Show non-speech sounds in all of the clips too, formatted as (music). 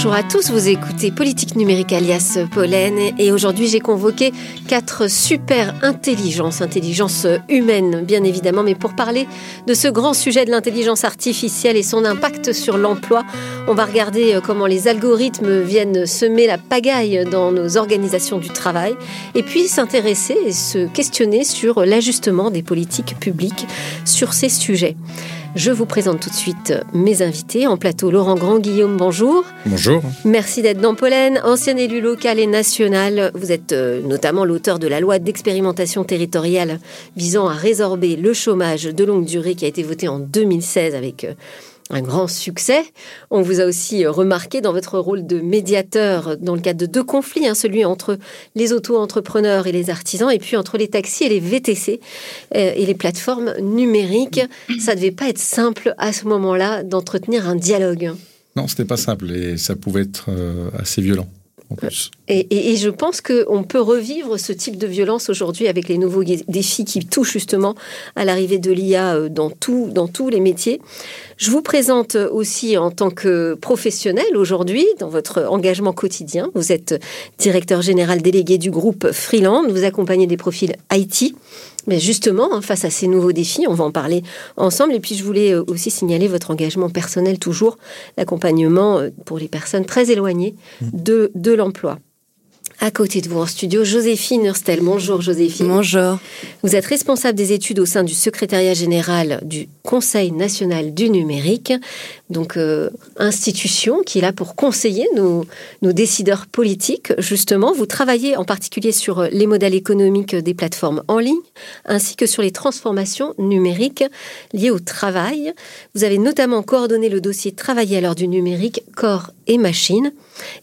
Bonjour à tous, vous écoutez Politique numérique alias Pollen et aujourd'hui j'ai convoqué quatre super intelligences, intelligence humaine bien évidemment, mais pour parler de ce grand sujet de l'intelligence artificielle et son impact sur l'emploi, on va regarder euh, comment les algorithmes viennent semer la pagaille dans nos organisations du travail et puis s'intéresser et se questionner sur l'ajustement des politiques publiques sur ces sujets. Je vous présente tout de suite mes invités. En plateau, Laurent Grand, Guillaume, bonjour. Bonjour. Merci d'être dans Pollen, ancien élu local et national. Vous êtes euh, notamment l'auteur de la loi d'expérimentation territoriale visant à résorber le chômage de longue durée qui a été votée en 2016 avec euh, un grand succès. On vous a aussi euh, remarqué dans votre rôle de médiateur dans le cadre de deux conflits, hein, celui entre les auto-entrepreneurs et les artisans, et puis entre les taxis et les VTC euh, et les plateformes numériques. Ça devait pas être simple à ce moment-là d'entretenir un dialogue. Non, c'était pas simple et ça pouvait être euh, assez violent. Et, je pense qu'on peut revivre ce type de violence aujourd'hui avec les nouveaux défis qui touchent justement à l'arrivée de l'IA euh, dans, dans tous les métiers. Je vous présente aussi en tant que professionnel aujourd'hui dans votre engagement quotidien. Vous êtes directeur général délégué du groupe Freeland. Vous accompagnez des profils IT mais justement, hein, face à ces nouveaux défis, on va en parler ensemble. Et puis, je voulais euh, aussi signaler votre engagement personnel, toujours, l'accompagnement euh, pour les personnes très éloignées mmh. de, de l'emploi. À côté de vous en studio, Joséphine Hurstel. Bonjour Joséphine. Bonjour. Vous êtes responsable des études au sein du secrétariat général du Conseil national du numérique, donc euh, institution qui est là pour conseiller nos, décideurs politiques. Justement, vous travaillez en particulier sur les modèles économiques des plateformes en ligne, ainsi que sur les transformations numériques liées au travail. Vous avez notamment coordonné le dossier Travailler à l'heure du numérique, corps et machines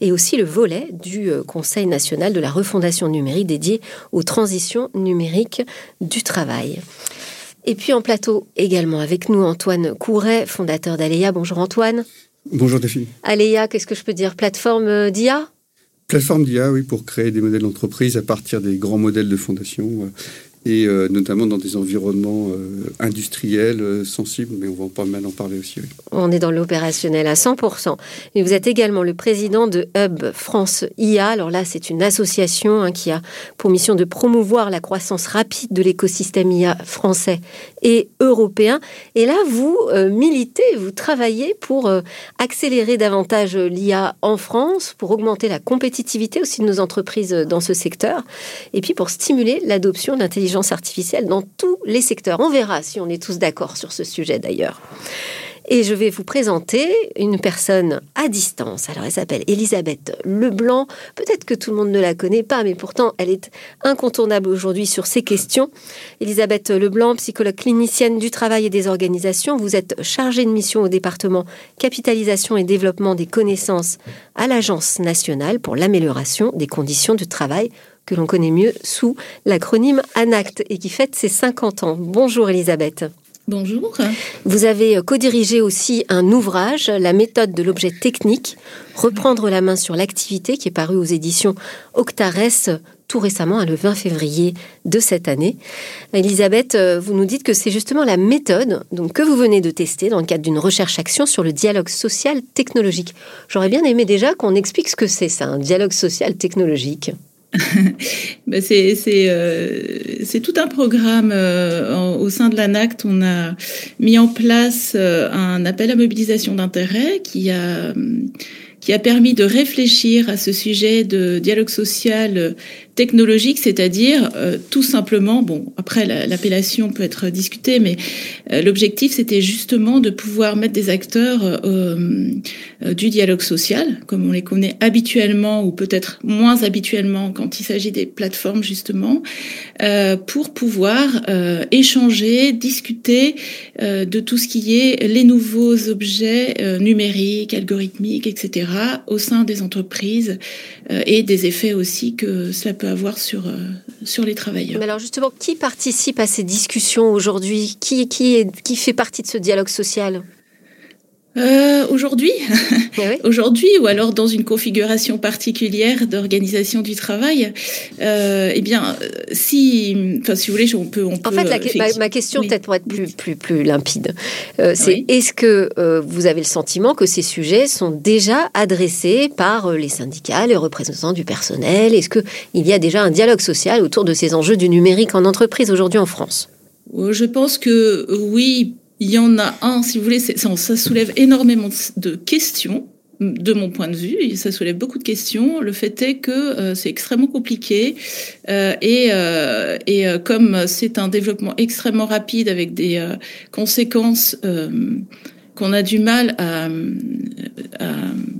et aussi le volet du euh, Conseil national de la refondation numérique dédié aux transitions numériques du travail. Et puis en plateau également avec nous Antoine Couret, fondateur d'Aleia. Bonjour Antoine. Bonjour Delphine. Aleia, qu'est-ce que je peux dire? Plateforme euh, d'IA Plateforme d'IA, oui, pour créer des modèles d'entreprise à partir des grands modèles de fondation euh, et euh, notamment dans des environnements euh, industriels euh, sensibles, mais on va pas mal en parler aussi. On est dans l'opérationnel à 100%. Et vous êtes également le président de Hub France IA. Alors là, c'est une association hein, qui a pour mission de promouvoir la croissance rapide de l'écosystème IA français et européen. Et là, vous militez, vous travaillez pour accélérer davantage l'IA en France, pour augmenter la compétitivité aussi de nos entreprises dans ce secteur, et puis pour stimuler l'adoption de artificielle dans tous les secteurs. On verra si on est tous d'accord sur ce sujet d'ailleurs. Et je vais vous présenter une personne à distance. Alors, elle s'appelle Elisabeth Leblanc. Peut-être que tout le monde ne la connaît pas, mais pourtant, elle est incontournable aujourd'hui sur ces questions. Elisabeth Leblanc, psychologue clinicienne du travail et des organisations. Vous êtes chargée de mission au département capitalisation et développement des connaissances à l'Agence nationale pour l'amélioration des conditions de travail que l'on connaît mieux sous l'acronyme ANACT et qui fête ses 50 ans. Bonjour Elisabeth. Bonjour. Vous avez co-dirigé aussi un ouvrage, La méthode de l'objet technique, reprendre la main sur l'activité, qui est paru aux éditions Octares tout récemment, le 20 février de cette année. Elisabeth, euh, vous nous dites que c'est justement la méthode donc, que vous venez de tester dans le cadre d'une recherche-action sur le dialogue social technologique. J'aurais bien aimé déjà qu'on explique ce que c'est ça, un dialogue social technologique. (laughs) Ben, euh, c'est tout un programme euh, au sein de l'ANACT. On a mis en place euh, un appel à mobilisation d'intérêt qui a qui a permis de réfléchir à ce sujet de dialogue social technologique, c'est-à-dire euh, tout simplement, bon, après l'appellation peut être discutée, mais euh, l'objectif c'était justement de pouvoir mettre des acteurs euh, du dialogue social, comme on les connaît habituellement ou peut-être moins habituellement quand il s'agit des plateformes justement, pour pouvoir échanger, discuter de tout ce qui est les nouveaux objets numériques, algorithmiques, etc. au sein des entreprises et des effets aussi que cela peut avoir euh, sur les travailleurs. Mais alors justement, qui participe à ces discussions aujourd'hui? Qui, qui, qui fait partie de ce dialogue social? Euh, Aujourd'hui, (laughs) aujourd'hui, ou alors dans une configuration particulière d'organisation du travail, euh, eh bien, si, enfin, si vous voulez, on peut, on En fait, ma, question, peut-être pour être plus, plus, plus limpide, euh, c'est est-ce que euh, vous avez le sentiment que ces sujets sont déjà adressés par les syndicats, les représentants du personnel? Est-ce qu'il y a déjà un dialogue social autour de ces enjeux du numérique en entreprise aujourd'hui en France? Je pense que oui, il y en a un, si vous voulez, ça, soulève énormément de questions de mon point de vue, ça soulève beaucoup de questions. Le fait est que euh, c'est extrêmement compliqué euh, et, euh, et comme c'est un développement extrêmement rapide avec des conséquences qu'on a du mal à, à,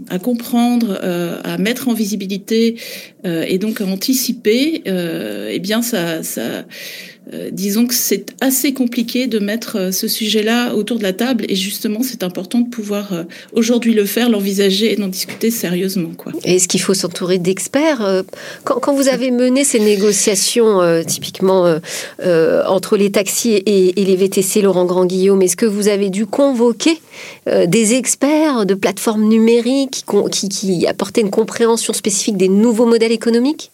à comprendre, à mettre en visibilité et donc à anticiper, eh bien ça, ça euh, disons que c'est assez compliqué de mettre euh, ce sujet-là autour de la table et justement c'est important de pouvoir euh, aujourd'hui le faire, l'envisager et d'en discuter sérieusement. Quoi. Est-ce qu'il faut s'entourer d'experts quand, vous avez mené ces négociations typiquement entre les taxis et, les VTC, Laurent Grand-Guillaume, est-ce que vous avez dû convoquer des experts de plateformes numériques qui apportaient une compréhension spécifique des nouveaux modèles économiques?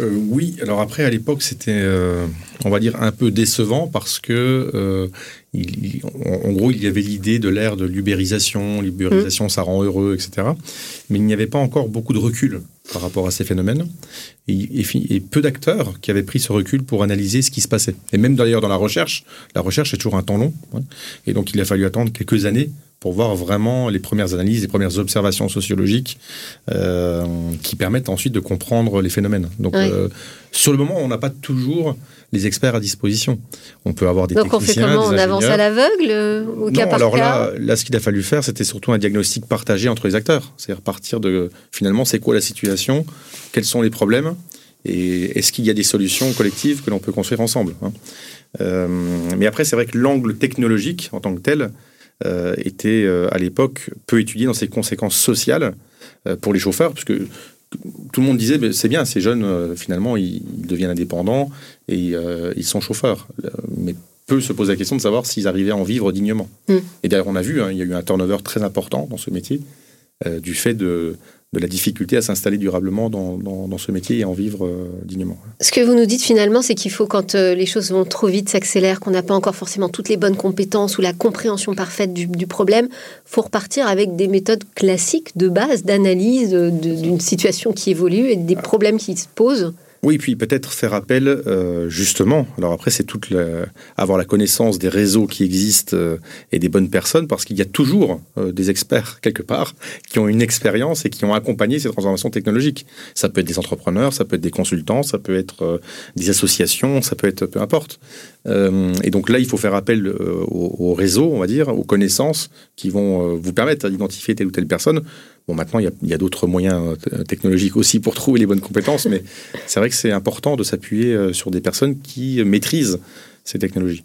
Euh, oui, alors après, à l'époque, c'était, euh, on va dire, un peu décevant parce que, euh, en, gros, il y avait l'idée de l'ère de l'ubérisation, l'ubérisation, ça rend heureux, etc. Mais il n'y avait pas encore beaucoup de recul par rapport à ces phénomènes et, et peu d'acteurs qui avaient pris ce recul pour analyser ce qui se passait. Et même d'ailleurs dans la recherche, la recherche est toujours un temps long. Hein. et donc, il a fallu attendre quelques années pour voir vraiment les premières analyses, les premières observations sociologiques euh, qui permettent ensuite de comprendre les phénomènes. Donc, euh, sur le moment, on n'a pas toujours les experts à disposition. On peut avoir des Donc on fait comment On avance à l'aveugle euh, au cas par alors Là, là, ce qu'il a fallu faire, c'était surtout un diagnostic partagé entre les acteurs. C'est-à-dire partir de, finalement, c'est quoi la situation Quels sont les problèmes et est-ce qu'il y a des solutions collectives que l'on peut construire ensemble hein Mais après, c'est vrai que l'angle technologique en tant que tel, euh, était euh, à l'époque peu étudié dans ses conséquences sociales euh, pour les chauffeurs, parce que tout le monde disait c'est bien, ces jeunes finalement ils, deviennent indépendants et ils sont chauffeurs. mais peu se pose la question de savoir s'ils arrivaient à en vivre dignement. Mm. Et d'ailleurs, on a vu, hein, il y a eu un turnover très important dans ce métier du fait de, de la difficulté à s'installer durablement dans, dans, ce métier et en vivre euh, dignement. Ce que vous nous dites finalement, c'est qu'il faut, quand euh, les choses vont trop vite, s'accélèrent, qu'on n'a pas encore forcément toutes les bonnes compétences ou la compréhension parfaite du, du problème, faut repartir avec des méthodes classiques de base d'analyse d'une situation qui évolue et des problèmes qui se posent. Oui, puis peut-être faire appel euh, justement. Alors après, c'est toute avoir la connaissance des réseaux qui existent euh, et des bonnes personnes, parce qu'il y a toujours euh, des experts quelque part qui ont une expérience et qui ont accompagné ces transformations technologiques. Ça peut être des entrepreneurs, ça peut être des consultants, ça peut être des associations, ça peut être peu importe. et donc là, il faut faire appel aux, réseaux, on va dire, aux connaissances qui vont vous permettre d'identifier telle ou telle personne Bon, maintenant, il y a, d'autres moyens euh, technologiques aussi pour trouver les bonnes compétences, mais c'est vrai que c'est important de s'appuyer euh, sur des personnes qui maîtrisent ces technologies.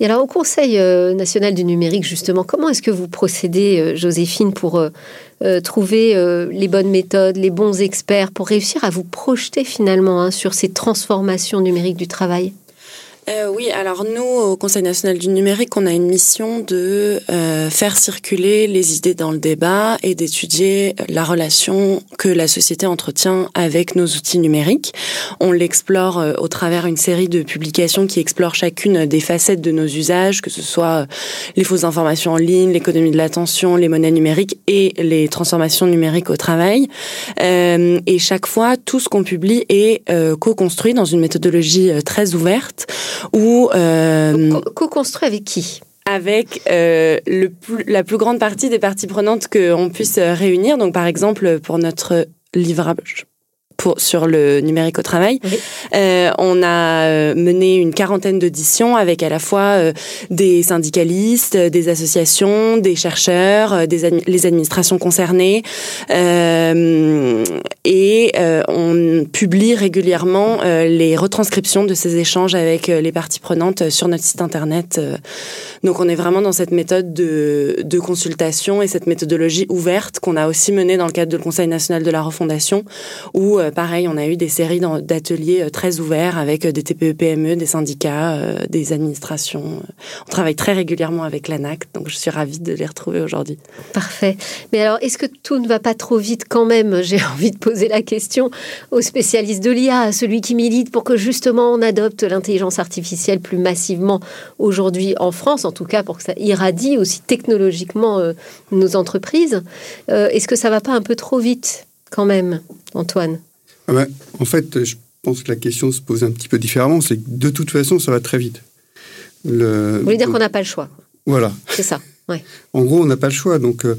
Et alors, au Conseil euh, national du numérique, justement, comment est-ce que vous procédez, Joséphine, pour trouver les bonnes méthodes, les bons experts, pour réussir à vous projeter finalement hein, sur ces transformations numériques du travail? Euh, oui, alors nous, au Conseil national du numérique, on a une mission de euh, faire circuler les idées dans le débat et d'étudier la relation que la société entretient avec nos outils numériques. On l'explore euh, au travers une série de publications qui explorent chacune des facettes de nos usages, que ce soit les fausses informations en ligne, l'économie de l'attention, les monnaies numériques et les transformations numériques au travail. et chaque fois, tout ce qu'on publie est co-construit dans une méthodologie très ouverte ou euh, co-construit avec qui? avec euh, le la plus grande partie des parties prenantes qu'on puisse réunir. Donc, par exemple, pour notre livrable, pour, sur le numérique au travail. Euh, on a euh, mené une quarantaine d'auditions avec à la fois euh, des syndicalistes, des associations, des chercheurs, euh, des les administrations concernées. et on publie régulièrement les retranscriptions de ces échanges avec les parties prenantes sur notre site internet. Donc on est vraiment dans cette méthode de, de consultation et cette méthodologie ouverte qu'on a aussi menée dans le cadre du Conseil national de la refondation, où pareil, on a eu des séries d'ateliers très ouverts avec des TPE-PME, des syndicats, des administrations. On travaille très régulièrement avec l'ANAC, donc je suis ravie de les retrouver aujourd'hui. Parfait. Mais alors, est-ce que tout ne va pas trop vite quand même? (laughs) J'ai envie de poser la question aux spécialistes de l'IA, à celui qui milite pour que justement on adopte l'intelligence artificielle plus massivement aujourd'hui en France, en tout cas pour que ça irradie aussi technologiquement nos entreprises. est-ce que ça va pas un peu trop vite quand même, Antoine? Ah En fait, je pense que la question se pose un petit peu différemment. C'est que de toute façon, ça va très vite. Le... Vous voulez dire qu'on n'a pas le choix Voilà. C'est ça. Ouais. (laughs) En gros, on n'a pas le choix. Donc, euh,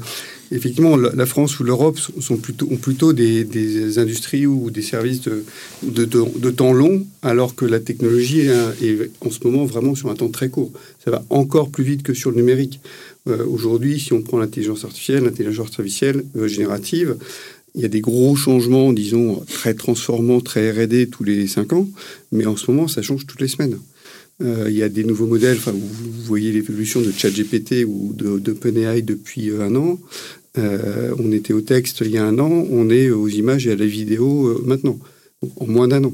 effectivement, la France ou l'Europe sont plutôt, ont plutôt des, industries ou des services de, de, temps long, alors que la technologie est, en ce moment vraiment sur un temps très court. Ça va encore plus vite que sur le numérique. Euh, aujourd'hui, si on prend l'intelligence artificielle, l'intelligence artificielle euh, générative, il y a des gros changements, disons, très transformants, très R&D tous les cinq ans, mais en ce moment, ça change toutes les semaines. Euh, il y a des nouveaux modèles, enfin, vous, voyez l'évolution de ChatGPT ou d'OpenAI de, depuis un an. Euh, on était au texte il y a un an, on est aux images et à la vidéo euh, maintenant, en moins d'un an.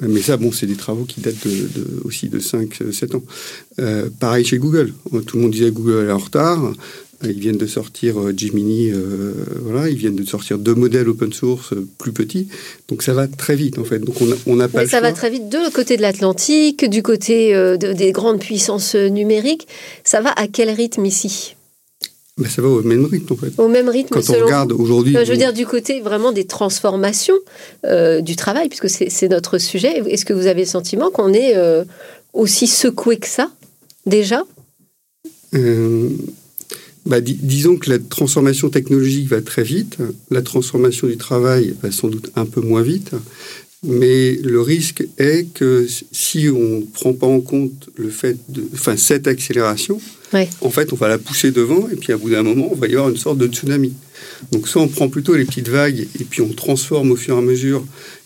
Mais ça, bon, c'est des travaux qui datent aussi de 5-7 ans. pareil chez Google. Tout le monde disait Google est en retard. Ils viennent de sortir euh, Gemini, euh, voilà, ils viennent de sortir deux modèles open source euh, plus petits. Donc ça va très vite en fait. Donc on pas. ça va très vite de côté de l'Atlantique, du côté des grandes puissances numériques. Ça va à quel rythme ici? Ben, ça va au même rythme en fait. Au même rythme. Quand on regarde aujourd'hui. je veux dire du côté vraiment des transformations du travail, puisque c'est notre sujet. Est-ce que vous avez le sentiment qu'on est aussi secoué que ça déjà? Bah, disons que la transformation technologique va très vite, la transformation du travail va sans doute un peu moins vite, mais le risque est que si on ne prend pas en compte le fait de, enfin, cette accélération, en fait, on va la pousser devant et puis à bout d'un moment, on va y avoir une sorte de tsunami. Donc, soit on prend plutôt les petites vagues et puis on transforme au fur et à mesure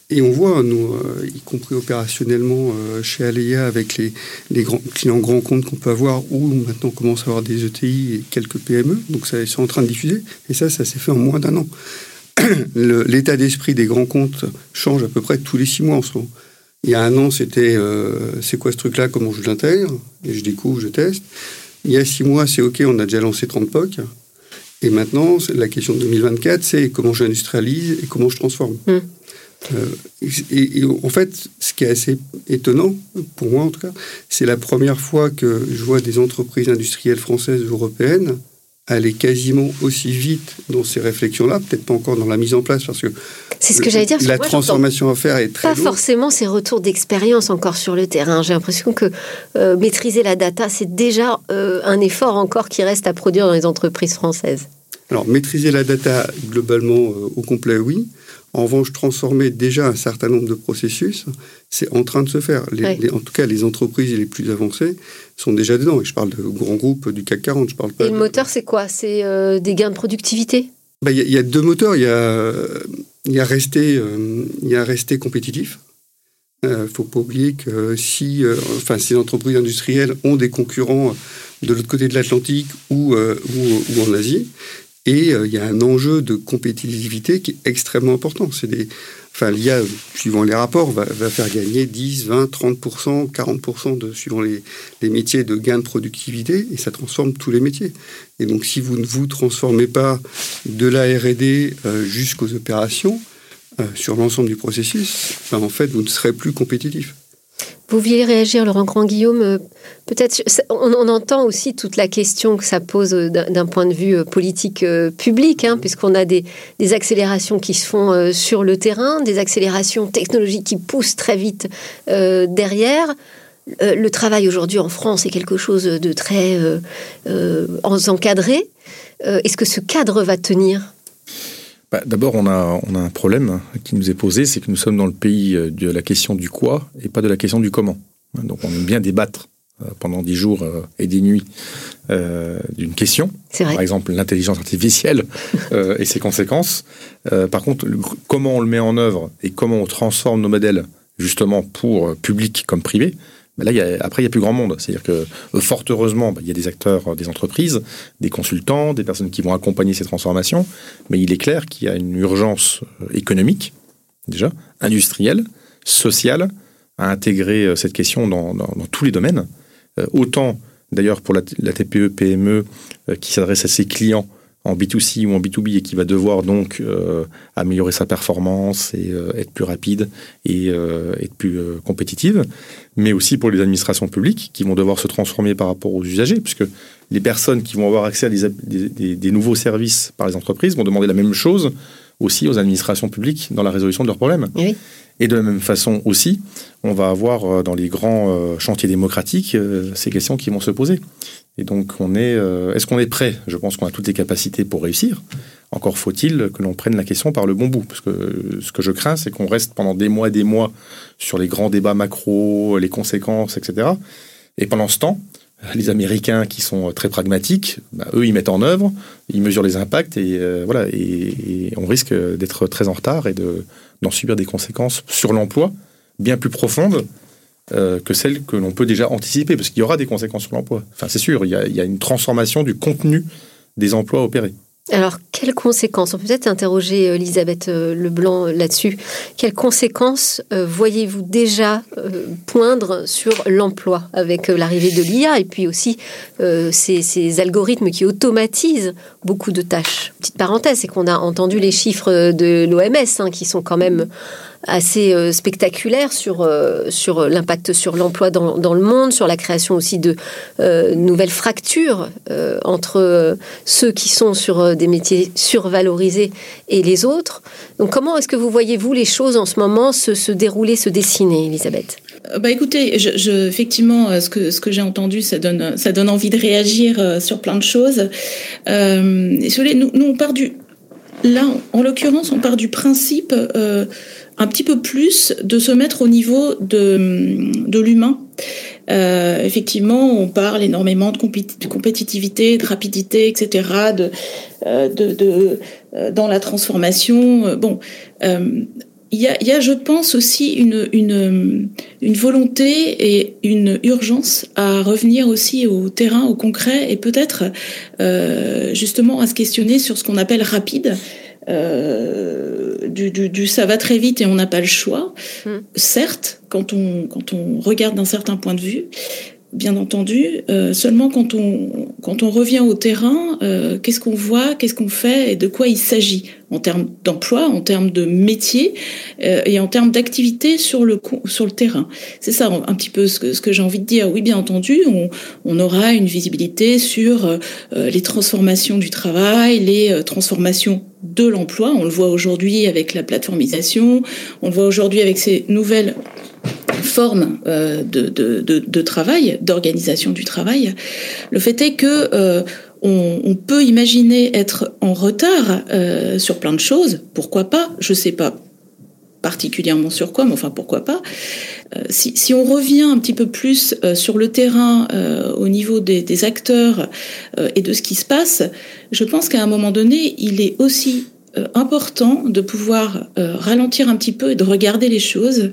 et on voit, nous, euh, y compris opérationnellement euh, chez Aléa, avec les, grands clients grands comptes qu'on peut avoir, où maintenant on commence à avoir des ETI et quelques PME, donc ça, ils en train de diffuser, et ça, ça s'est fait en moins d'un an. (clears throat) L'état d'esprit des grands comptes change à peu près tous les six mois en ce moment. Il y a un an, c'était euh, c'est quoi ce truc-là, comment je l'intègre, et je découvre, je teste. Il y a six mois, c'est OK, on a déjà lancé 30 POC. Et maintenant, la question de 2024, c'est comment j'industrialise et comment je transforme. Mmh. Euh, et, en fait, ce qui est assez étonnant, pour moi en tout cas, c'est la première fois que je vois des entreprises industrielles françaises ou européennes aller quasiment aussi vite dans ces réflexions-là, peut-être pas encore dans la mise en place, parce que c'est ce que j'allais dire. La transformation à faire est très pas forcément ces retours d'expérience encore sur le terrain. J'ai l'impression que euh, maîtriser la data, c'est déjà euh, un effort encore qui reste à produire dans les entreprises françaises. Alors maîtriser la data globalement au complet, oui. En revanche, transformer déjà un certain nombre de processus, c'est en train de se faire. en tout cas, les entreprises les plus avancées sont déjà dedans. Et je parle de grands groupes du CAC 40. Je parle pas Et le moteur, c'est quoi? C'est euh, des gains de productivité? Bah, Il y, a deux moteurs. Il y a, y, a rester, euh, y a rester compétitif. Il euh, ne faut pas oublier que si enfin, ces entreprises industrielles ont des concurrents de l'autre côté de l'Atlantique ou, ou, en Asie, et euh, il y a un enjeu de compétitivité qui est extrêmement important. C'est des, enfin, l'IA, suivant les rapports, va, faire gagner 10, 20, 30%, 40% de, suivant les, les, métiers de gain de productivité, et ça transforme tous les métiers. Et donc, si vous ne vous transformez pas de la R&D euh, jusqu'aux opérations, euh, sur l'ensemble du processus, ben, en fait, vous ne serez plus compétitif. Vous vouliez réagir, Laurent Grand-Guillaume euh, Peut-être, on, entend aussi toute la question que ça pose euh, d'un point de vue euh, politique public, hein, puisqu'on a des, accélérations qui se font sur le terrain, des accélérations technologiques qui poussent très vite derrière. le travail aujourd'hui en France est quelque chose de très encadré. Est-ce que ce cadre va tenir? Bah, d'abord, on a, on a un problème qui nous est posé, c'est que nous sommes dans le pays euh, de la question du quoi et pas de la question du comment. Donc on aime bien débattre euh, pendant des jours euh, et des nuits d'une question, par exemple l'intelligence artificielle (laughs) et ses conséquences. par contre, comment on le met en œuvre et comment on transforme nos modèles justement pour public comme privé, là, après, il n'y a plus grand monde. C'est-à-dire que, euh, fort heureusement, bah, il y a des acteurs euh, des entreprises, des consultants, des personnes qui vont accompagner ces transformations, mais il est clair qu'il y a une urgence euh, économique déjà, industrielle, sociale, à intégrer cette question dans, tous les domaines. autant d'ailleurs pour la, la TPE, PME qui s'adresse à ses clients en B2C ou en B2B et qui va devoir donc euh, améliorer sa performance et euh, être plus rapide et euh, être plus compétitive, mais aussi pour les administrations publiques qui vont devoir se transformer par rapport aux usagers, puisque les personnes qui vont avoir accès à des, des, nouveaux services par les entreprises vont demander la même chose aussi aux administrations publiques dans la résolution de leurs problèmes. Et de la même façon aussi, on va avoir dans les grands chantiers démocratiques ces questions qui vont se poser. Et donc, on est, euh, est-ce qu'on est prêt? Je pense qu'on a toutes les capacités pour réussir. Encore faut-il que l'on prenne la question par le bon bout. Parce que ce que je crains, c'est qu'on reste pendant des mois et des mois sur les grands débats macro, les conséquences, etc. Et pendant ce temps, les Américains qui sont très pragmatiques, bah, eux, ils mettent en œuvre, ils mesurent les impacts et euh, voilà. Et, on risque d'être très en retard et d'en subir des conséquences sur l'emploi bien plus profondes euh, que celles que l'on peut déjà anticiper, parce qu'il y aura des conséquences sur l'emploi. Enfin, c'est sûr, il y, a, une transformation du contenu des emplois opérés. Alors, quelles conséquences? On peut peut-être interroger euh, Elisabeth euh, Leblanc là-dessus. Quelles conséquences voyez-vous déjà poindre sur l'emploi avec l'arrivée de l'IA et puis aussi ces, ces, algorithmes qui automatisent beaucoup de tâches? Petite parenthèse, c'est qu'on a entendu les chiffres de l'OMS hein, qui sont quand même assez euh, spectaculaire sur, euh, sur l'impact sur l'emploi dans, dans, le monde, sur la création aussi de euh, nouvelles fractures entre ceux qui sont sur des métiers survalorisés et les autres. Donc comment est-ce que vous voyez, vous, les choses en ce moment se, se dérouler, se dessiner, Elisabeth? Bah écoutez, je, effectivement, ce que ce que j'ai entendu, ça donne ça donne envie de réagir sur plein de choses. Euh, nous, nous on part du là, en l'occurrence, on part du principe un petit peu plus de se mettre au niveau de, de l'humain. Euh, effectivement, on parle énormément de, compétitivité, de rapidité, etc. De, euh, de, de euh, dans la transformation. Bon, il y, a, y a, je pense aussi une, une, une volonté et une urgence à revenir aussi au terrain, au concret, et peut-être justement à se questionner sur ce qu'on appelle rapide. Euh, du, du, du, ça va très vite et on n'a pas le choix. Hmm. Certes, quand on, quand on regarde d'un certain point de vue, bien entendu. Euh, seulement quand on, quand on revient au terrain, euh, qu'est-ce qu'on voit, qu'est-ce qu'on fait et de quoi il s'agit? En termes d'emploi, en termes de métier euh, et en termes d'activité sur le, sur le terrain. C'est ça un petit peu ce que, ce que j'ai envie de dire. Oui, bien entendu, on, on aura une visibilité sur les transformations du travail, les transformations de l'emploi. On le voit aujourd'hui avec la plateformisation, on le voit aujourd'hui avec ces nouvelles forme euh, de, de, de, travail, d'organisation du travail. Le fait est que euh, on, peut imaginer être en retard euh, sur plein de choses. Pourquoi pas? Je sais pas particulièrement sur quoi, mais enfin pourquoi pas? Si, on revient un petit peu plus sur le terrain au niveau des acteurs et de ce qui se passe, je pense qu'à un moment donné, il est aussi important de pouvoir ralentir un petit peu et de regarder les choses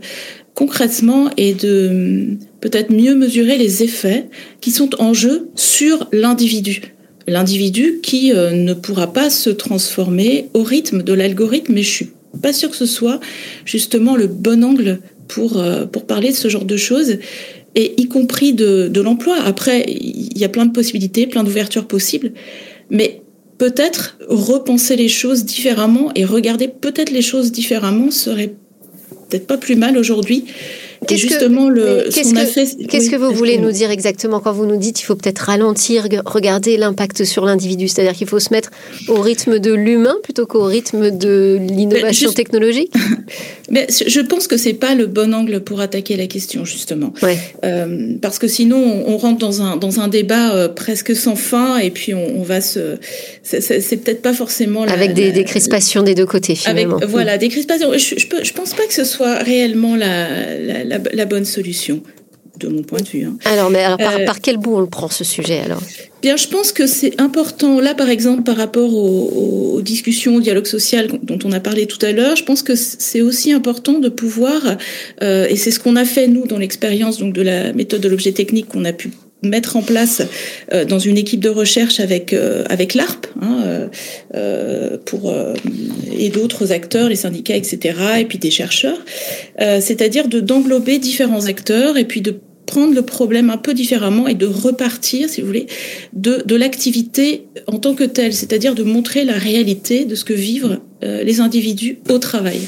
concrètement et de peut-être mieux mesurer les effets qui sont en jeu sur l'individu. L'individu qui euh, ne pourra pas se transformer au rythme de l'algorithme, mais je suis pas sûre que ce soit justement le bon angle pour, euh, pour parler de ce genre de choses, et y compris de, de l'emploi. Après, il y a plein de possibilités, plein d'ouvertures possibles, mais peut-être repenser les choses différemment et regarder peut-être les choses différemment serait peut-être pas plus mal aujourd'hui. Qu'est-ce justement que, le qu'est-ce que, fait... qu'est-ce que vous voulez nous dire exactement quand vous nous dites qu'il faut peut-être ralentir, regarder l'impact sur l'individu, c'est-à-dire qu'il faut se mettre au rythme de l'humain plutôt qu'au rythme de l'innovation technologique? (laughs) Mais je pense que c'est pas le bon angle pour attaquer la question justement, ouais. euh, parce que sinon on rentre dans un dans un débat euh, presque sans fin et puis on, on va se c'est, peut-être pas forcément la, avec des, la, des, crispations des deux côtés finalement. Avec, voilà des crispations. Je, je, je pense pas que ce soit réellement la, la la, la, bonne solution de mon point de vue. Hein. Alors, mais alors, par, euh, par, quel bout on le prend ce sujet alors? Bien, je pense que c'est important. Là, par exemple, par rapport aux, aux, discussions, au dialogue social dont on a parlé tout à l'heure, je pense que c'est aussi important de pouvoir, euh, et c'est ce qu'on a fait nous dans l'expérience donc de la méthode de l'objet technique qu'on a pu mettre en place euh, dans une équipe de recherche avec euh, avec l'ARP hein, euh, pour et d'autres acteurs, les syndicats, etc. Et puis des chercheurs, c'est-à-dire de d'englober différents acteurs et puis de prendre le problème un peu différemment et de repartir, si vous voulez, de, de l'activité en tant que telle, c'est-à-dire de montrer la réalité de ce que vivent les individus au travail,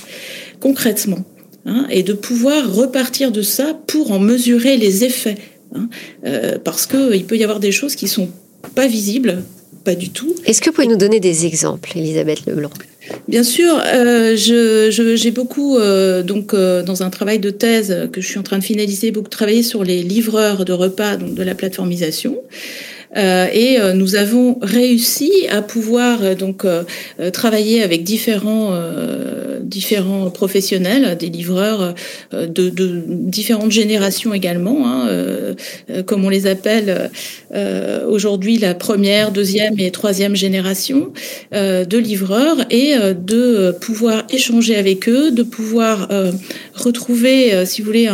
concrètement, hein, et de pouvoir repartir de ça pour en mesurer les effets Hein, euh, parce qu'il peut y avoir des choses qui sont pas visibles, pas du tout. Est-ce que vous pouvez nous donner des exemples, Elisabeth Leblanc? Bien sûr, euh, j'ai beaucoup euh, donc dans un travail de thèse que je suis en train de finaliser, beaucoup travaillé sur les livreurs de repas donc de la plateformisation. Euh, et euh, nous avons réussi à pouvoir euh, donc travailler avec différents différents professionnels, des livreurs de, de différentes générations également, hein, comme on les appelle aujourd'hui la première, deuxième et troisième génération de livreurs, et de pouvoir échanger avec eux, de pouvoir retrouver, si vous voulez,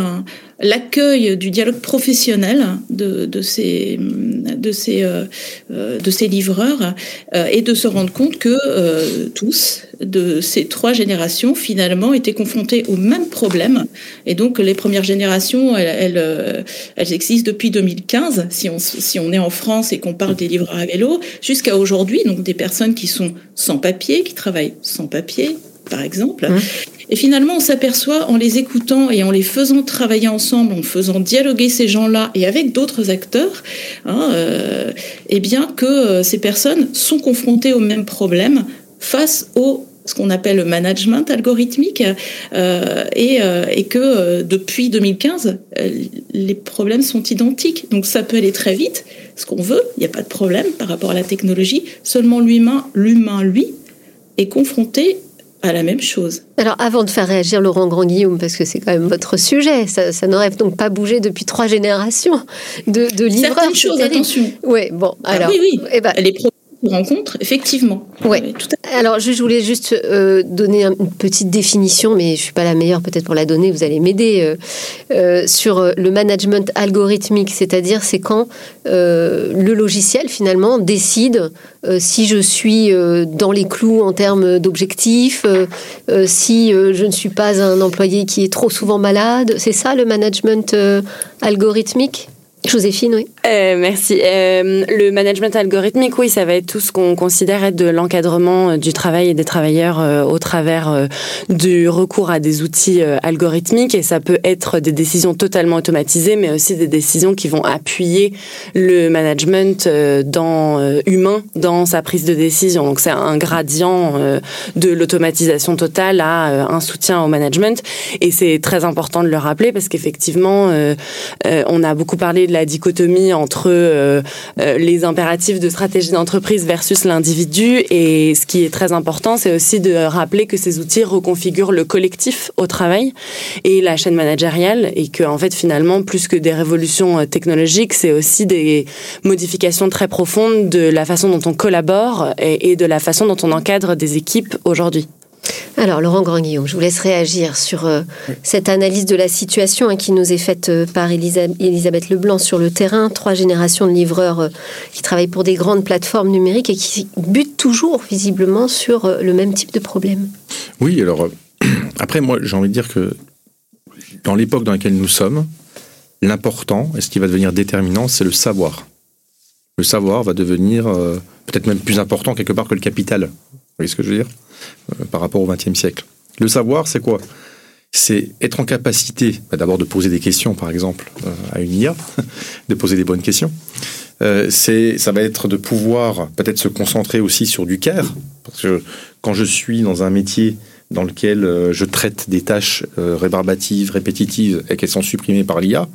l'accueil du dialogue professionnel de, ces, euh, euh, livreurs euh, et de se rendre compte que tous, de ces trois générations, finalement, étaient confrontés au même problème. Et donc, les premières générations, elles, elles, elles existent depuis 2015, si on, si on est en France et qu'on parle des livreurs à vélo, jusqu'à aujourd'hui, donc des personnes qui sont sans papier, qui travaillent sans papier, par exemple. Mmh. Et finalement, on s'aperçoit en les écoutant et en les faisant travailler ensemble, en faisant dialoguer ces gens-là et avec d'autres acteurs, hein, euh, eh bien que euh, ces personnes sont confrontées au même problème face au ce qu'on appelle le management algorithmique euh, et, euh, et, que euh, depuis 2015 les problèmes sont identiques donc ça peut aller très vite ce qu'on veut il n'y a pas de problème par rapport à la technologie seulement l'humain l'humain lui est confronté à la même chose. Alors, avant de faire réagir Laurent Grand-Guillaume, parce que c'est quand même votre sujet, ça, n'aurait donc pas bougé depuis trois générations de, de livreurs. Certaines choses, attention. Oui, bon, ah alors. oui, oui. Eh ben, les rencontre, effectivement. Ouais. Alors, je voulais juste euh, donner une petite définition, mais je suis pas la meilleure peut-être pour la donner. Vous allez m'aider euh, euh, sur le management algorithmique, c'est-à-dire c'est quand le logiciel finalement décide si je suis dans les clous en termes d'objectifs, si je ne suis pas un employé qui est trop souvent malade. C'est ça le management algorithmique? Joséphine, oui. Euh, merci. Euh, le management algorithmique, oui, ça va être tout ce qu'on considère être de l'encadrement euh, du travail et des travailleurs au travers du recours à des outils algorithmiques. Et ça peut être des décisions totalement automatisées, mais aussi des décisions qui vont appuyer le management dans, humain dans sa prise de décision. Donc c'est un gradient de l'automatisation totale à un soutien au management. Et c'est très important de le rappeler parce qu'effectivement, on a beaucoup parlé de la dichotomie entre euh, euh, les impératifs de stratégie d'entreprise versus l'individu. Et ce qui est très important, c'est aussi de rappeler que ces outils reconfigurent le collectif au travail et la chaîne managériale et que, en fait, finalement, plus que des révolutions euh, technologiques, c'est aussi des modifications très profondes de la façon dont on collabore et de la façon dont on encadre des équipes aujourd'hui. Alors, Laurent Grand-Guillaume, je vous laisse réagir sur euh, cette analyse de la situation hein, qui nous est faite euh, par Elisabeth Leblanc sur le terrain. Trois générations de livreurs euh, qui travaillent pour des grandes plateformes numériques et qui butent toujours, visiblement, sur le même type de problème. Oui, alors, (clears throat) après, moi, j'ai envie de dire que dans l'époque dans laquelle nous sommes, l'important, et ce qui va devenir déterminant, c'est le savoir. Le savoir va devenir peut-être même plus important quelque part que le capital. Vous voyez ce que je veux dire euh, par rapport au XXe siècle. Le savoir, c'est quoi? C'est être en capacité bah, d'abord de poser des questions, par exemple, euh, à une IA, (laughs) de poser des bonnes questions. Euh, ça va être de pouvoir peut-être se concentrer aussi sur du care, parce que quand je suis dans un métier dans lequel je traite des tâches rébarbatives, répétitives, et qu'elles sont supprimées par l'IA,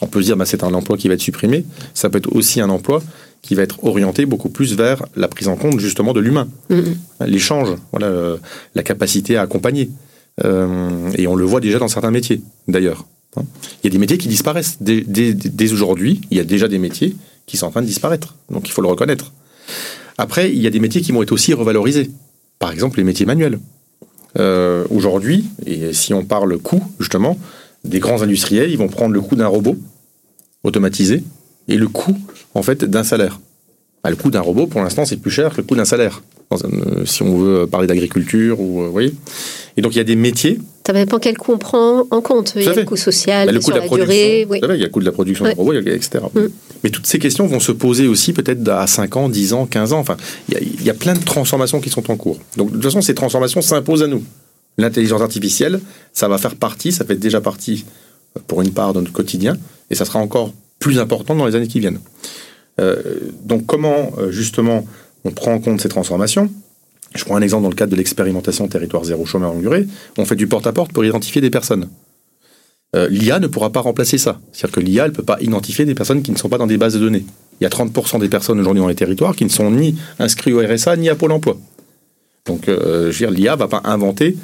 on peut se dire bah, c'est un emploi qui va être supprimé. Ça peut être aussi un emploi qui va être orienté beaucoup plus vers la prise en compte justement de l'humain, mm-hmm. l'échange, voilà, euh, la capacité à accompagner. Euh, et on le voit déjà dans certains métiers, d'ailleurs. Hein. Il y a des métiers qui disparaissent. Dès, dès, aujourd'hui, il y a déjà des métiers qui sont en train de disparaître. Donc il faut le reconnaître. Après, il y a des métiers qui vont être aussi revalorisés. Par exemple, les métiers manuels. Euh, aujourd'hui, et si on parle coût, justement, des grands industriels, ils vont prendre le coût d'un robot automatisé et le coût en fait d'un salaire. Bah, le coût d'un robot, pour l'instant, c'est plus cher que le coût d'un salaire. Euh, si on veut parler d'agriculture ou euh, voyez. Et donc il y a des métiers. Ça dépend quel coût on prend en compte. Il y a le coût social, bah, le coût de la, durée. Oui. il y a le coût de la production du robot, etc. Mm. Mais toutes ces questions vont se poser aussi peut-être à 5 ans, 10 ans, 15 ans. Enfin, il y, a, il y a plein de transformations qui sont en cours. Donc de toute façon, ces transformations s'imposent à nous. L'intelligence artificielle, ça va faire partie, ça fait déjà partie euh, pour une part de notre quotidien, et ça sera encore plus important dans les années qui viennent. Euh, donc comment euh, justement on prend en compte ces transformations? Je prends un exemple dans le cadre de l'expérimentation territoire zéro chômeur longue durée. On fait du porte-à-porte pour identifier des personnes. Euh, L'IA ne pourra pas remplacer ça. C'est-à-dire que l'IA ne peut pas identifier des personnes qui ne sont pas dans des bases de données. Il y a 30% des personnes aujourd'hui dans les territoires qui ne sont ni inscrites au RSA ni à Pôle emploi. Donc, euh, je veux dire, l'IA va pas inventer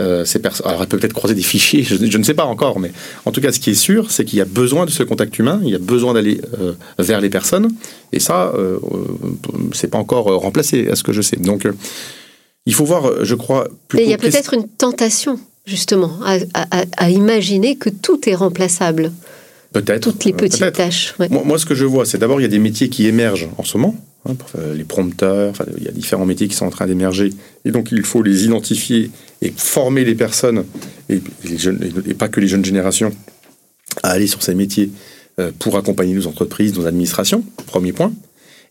euh, ces personnes. Alors, elle peut peut-être croiser des fichiers, (laughs) je, ne sais pas encore, mais en tout cas, ce qui est sûr, c'est qu'il y a besoin de ce contact humain, il y a besoin d'aller euh, vers les personnes, et ça, c'est pas encore remplacé, à ce que je sais. Donc, il faut voir, je crois. Et il y a peut-être une tentation, justement, à, à, imaginer que tout est remplaçable. Peut-être. Toutes les petites tâches. Moi, moi, ce que je vois, c'est d'abord, il y a des métiers qui émergent en ce moment Hein, les prompteurs, il y a différents métiers qui sont en train d'émerger. Et donc, il faut les identifier et former les personnes, et, pas que les jeunes générations, à aller sur ces métiers euh, pour accompagner nos entreprises, nos administrations, premier point.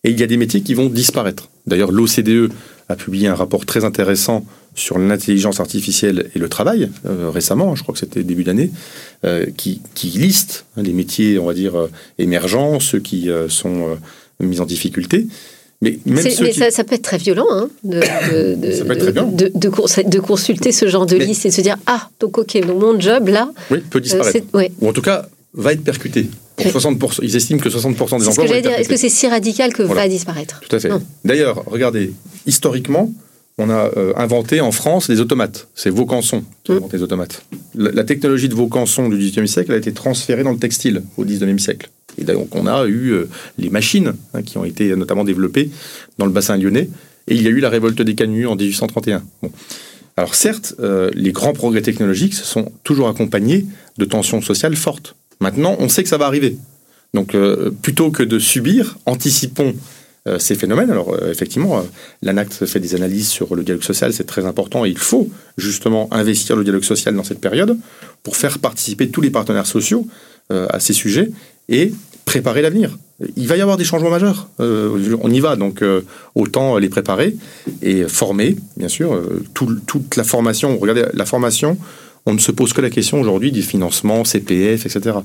Et il y a des métiers qui vont disparaître. D'ailleurs, l'OCDE a publié un rapport très intéressant sur l'intelligence artificielle et le travail euh, récemment, je crois que c'était début d'année, euh, qui, qui, liste hein, les métiers, on va dire, émergents, ceux qui sont mise en difficulté. Mais, même mais ça, peut être très violent hein, de, de, (laughs) de, consulter ce genre de liste et de se dire Ah, donc ok, donc mon job là. Oui, peut disparaître. Ou en tout cas, va être percuté. 60%, ils estiment que 60% des emplois. Ce Est-ce que c'est si radical que va disparaître Tout à fait. D'ailleurs, regardez, historiquement, on a euh, inventé en France les automates. C'est Vaucanson qui a mm. inventé les automates. La, la, technologie de Vaucanson du XVIIIe siècle a été transférée dans le textile au XIXe siècle. Et donc on a eu euh, les machines hein, qui ont été notamment développées dans le bassin lyonnais. Et il y a eu la révolte des canuts en 1831. Alors certes, euh, les grands progrès technologiques se sont toujours accompagnés de tensions sociales fortes. Maintenant, on sait que ça va arriver. Donc euh, plutôt que de subir, anticipons ces phénomènes. Alors effectivement, l'ANACT fait des analyses sur le dialogue social, c'est très important et il faut justement investir le dialogue social dans cette période pour faire participer tous les partenaires sociaux à ces sujets et préparer l'avenir. Il va y avoir des changements majeurs. Euh, on y va, donc euh, autant les préparer et former, bien sûr. Euh, toute la formation, regardez, la formation, on ne se pose que la question aujourd'hui du financement, CPF, etc.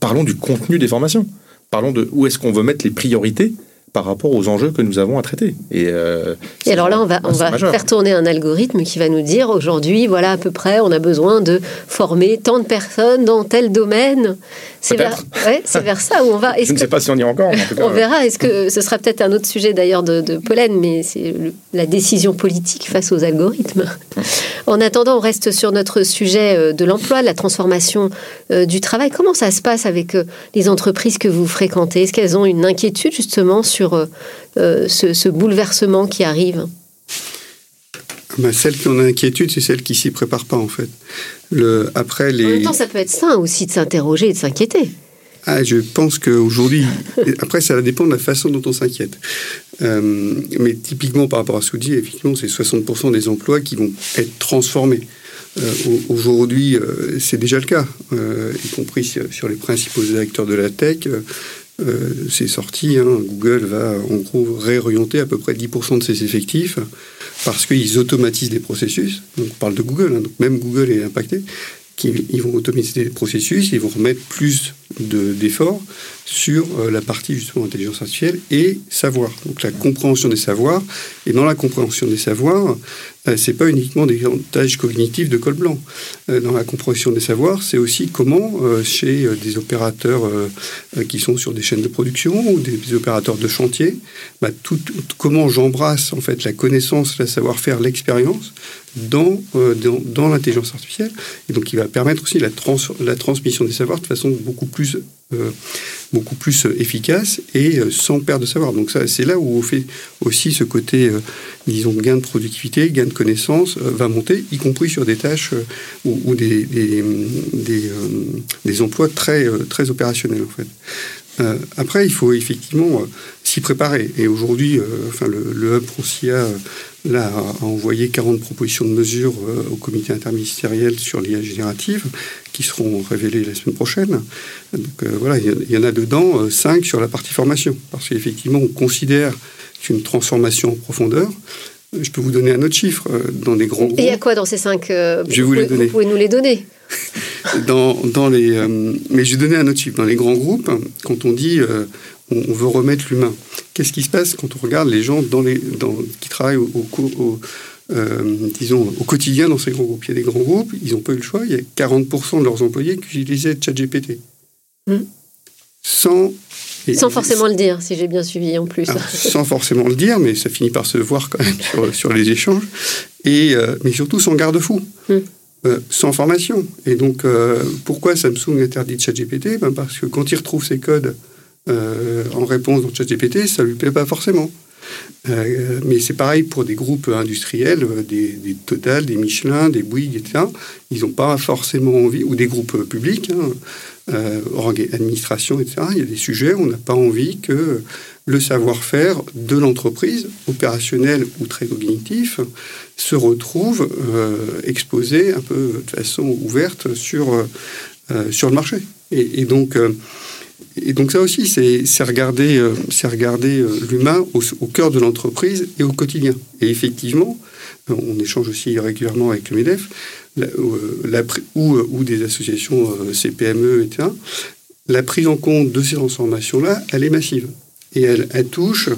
Parlons du contenu des formations. Parlons de où est-ce qu'on veut mettre les priorités par rapport aux enjeux que nous avons à traiter. Et, euh, alors là, on va, on va faire tourner un algorithme qui va nous dire aujourd'hui, voilà à peu près, on a besoin de former tant de personnes dans tel domaine. C'est vers, ouais, vers ça où on va. Je ne sais pas si on y est encore. En tout cas, on verra. Est-ce que ce sera peut-être un autre sujet d'ailleurs de, de, pollen, mais c'est la décision politique face aux algorithmes. en attendant, on reste sur notre sujet euh, de l'emploi, de la transformation euh, du travail. Comment ça se passe avec les entreprises que vous fréquentez? Est-ce qu'elles ont une inquiétude justement sur euh, euh, ce, bouleversement qui arrive? Bah, Celles qui ont l'inquiétude, c'est celles qui s'y préparent pas, en fait. Le, après, les... En même temps, ça peut être sain aussi de s'interroger et de s'inquiéter. Ah, je pense qu'aujourd'hui, (laughs) après, ça dépend de la façon dont on s'inquiète. Euh, mais typiquement, par rapport à ce que vous dites, effectivement, c'est 60% des emplois qui vont être transformés. Aujourd'hui, c'est déjà le cas, y compris sur, les principaux acteurs de la tech. Euh, c'est sorti, hein, Google va en gros réorienter à peu près 10% de ses effectifs parce qu'ils automatisent des processus. On parle de Google, hein, même Google est impacté. Ils vont automatiser des processus, ils vont remettre plus d'efforts sur euh, la partie justement intelligence artificielle et savoir. Donc la compréhension des savoirs. Et dans la compréhension des savoirs, c'est pas uniquement des tâches cognitives de col blanc. Euh, dans la compréhension des savoirs, c'est aussi comment, chez des opérateurs qui sont sur des chaînes de production ou des, opérateurs de chantier, bah, comment j'embrasse en fait la connaissance, le savoir-faire, l'expérience dans, dans, dans l'intelligence artificielle. Et donc, il va permettre aussi la, trans, la transmission des savoirs de façon beaucoup plus euh, beaucoup plus efficace et sans perdre de savoir. Donc ça, c'est là où on fait aussi ce côté, disons, gain de productivité, gain de connaissances va monter, y compris sur des tâches ou, des, des, des, emplois très, très opérationnels en fait. Euh, après, il faut effectivement euh, s'y préparer. Et aujourd'hui, euh, enfin, le, le, Hub là, a envoyé 40 propositions de mesures au comité interministériel sur l'IA générative, qui seront révélées la semaine prochaine. Donc voilà, il y, en a dedans 5 sur la partie formation. Parce qu'effectivement, on considère qu'une transformation en profondeur, je peux vous donner un autre chiffre. Dans les grands groupes. Et il y a quoi dans ces cinq Je vous, les donner. Vous pouvez nous les donner? (laughs) dans, dans les, euh, mais je vais donner un autre chiffre. Dans les grands groupes, quand on dit euh, on, veut remettre l'humain, qu'est-ce qui se passe quand on regarde les gens dans les, dans, qui travaillent au, au, euh, disons, au quotidien dans ces grands groupes? Il y a des grands groupes, ils n'ont pas eu le choix. Il y a 40% de leurs employés qui utilisaient ChatGPT. Hmm. Sans sans forcément le dire, si j'ai bien suivi en plus. sans forcément le dire, mais ça finit par se voir quand même sur, sur les échanges. Et, mais surtout sans garde-fou. Hmm. Euh, sans formation. Et donc, euh, pourquoi Samsung interdit ChatGPT? Ben Parce que quand il retrouve ses codes euh, en réponse dans ChatGPT, ça ne lui plaît pas forcément. mais c'est pareil pour des groupes industriels, des, Total, des Michelin, des Bouygues, etc. Ils n'ont pas forcément envie, ou des groupes publics, hein, administration, etc. Il y a des sujets où on n'a pas envie que le savoir-faire de l'entreprise, opérationnel ou très cognitif, se retrouve euh, exposé un peu de façon ouverte sur, euh, sur le marché. Et, donc, euh, et donc ça aussi, c'est regarder, c'est regarder l'humain au, cœur de l'entreprise et au quotidien. Et effectivement, on échange aussi régulièrement avec le MEDEF ou, ou, des associations CPME, etc. La prise en compte de ces transformations-là, elle est massive et elle, touche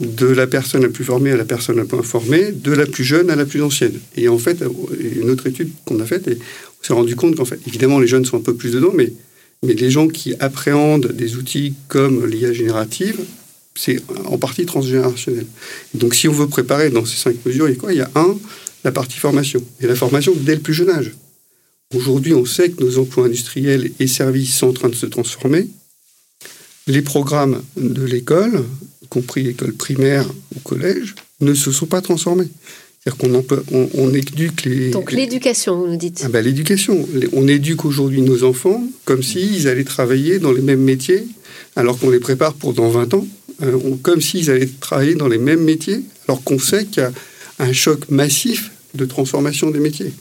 de la personne la plus formée à la personne la plus informée, de la plus jeune à la plus ancienne. Et en fait, une autre étude qu'on a faite, on s'est rendu compte qu'en fait, évidemment, les jeunes sont un peu plus dedans, mais, mais les gens qui appréhendent des outils comme l'IA générative, c'est en partie transgénérationnel. donc, si on veut préparer dans ces cinq mesures, il y a quoi? Il y a un, la partie formation. Et la formation dès le plus jeune âge. Aujourd'hui, on sait que nos emplois industriels et services sont en train de se transformer les programmes de l'école, y compris l'école primaire ou collège, ne se sont pas transformés. C'est-à-dire qu'on on, on, éduque les... Donc l'éducation, vous nous dites ah ben, L'éducation. On éduque aujourd'hui nos enfants comme s'ils allaient travailler dans les mêmes métiers, alors qu'on les prépare pour dans 20 ans, euh, comme s'ils allaient travailler dans les mêmes métiers, alors qu'on sait qu'il y a un choc massif de transformation des métiers.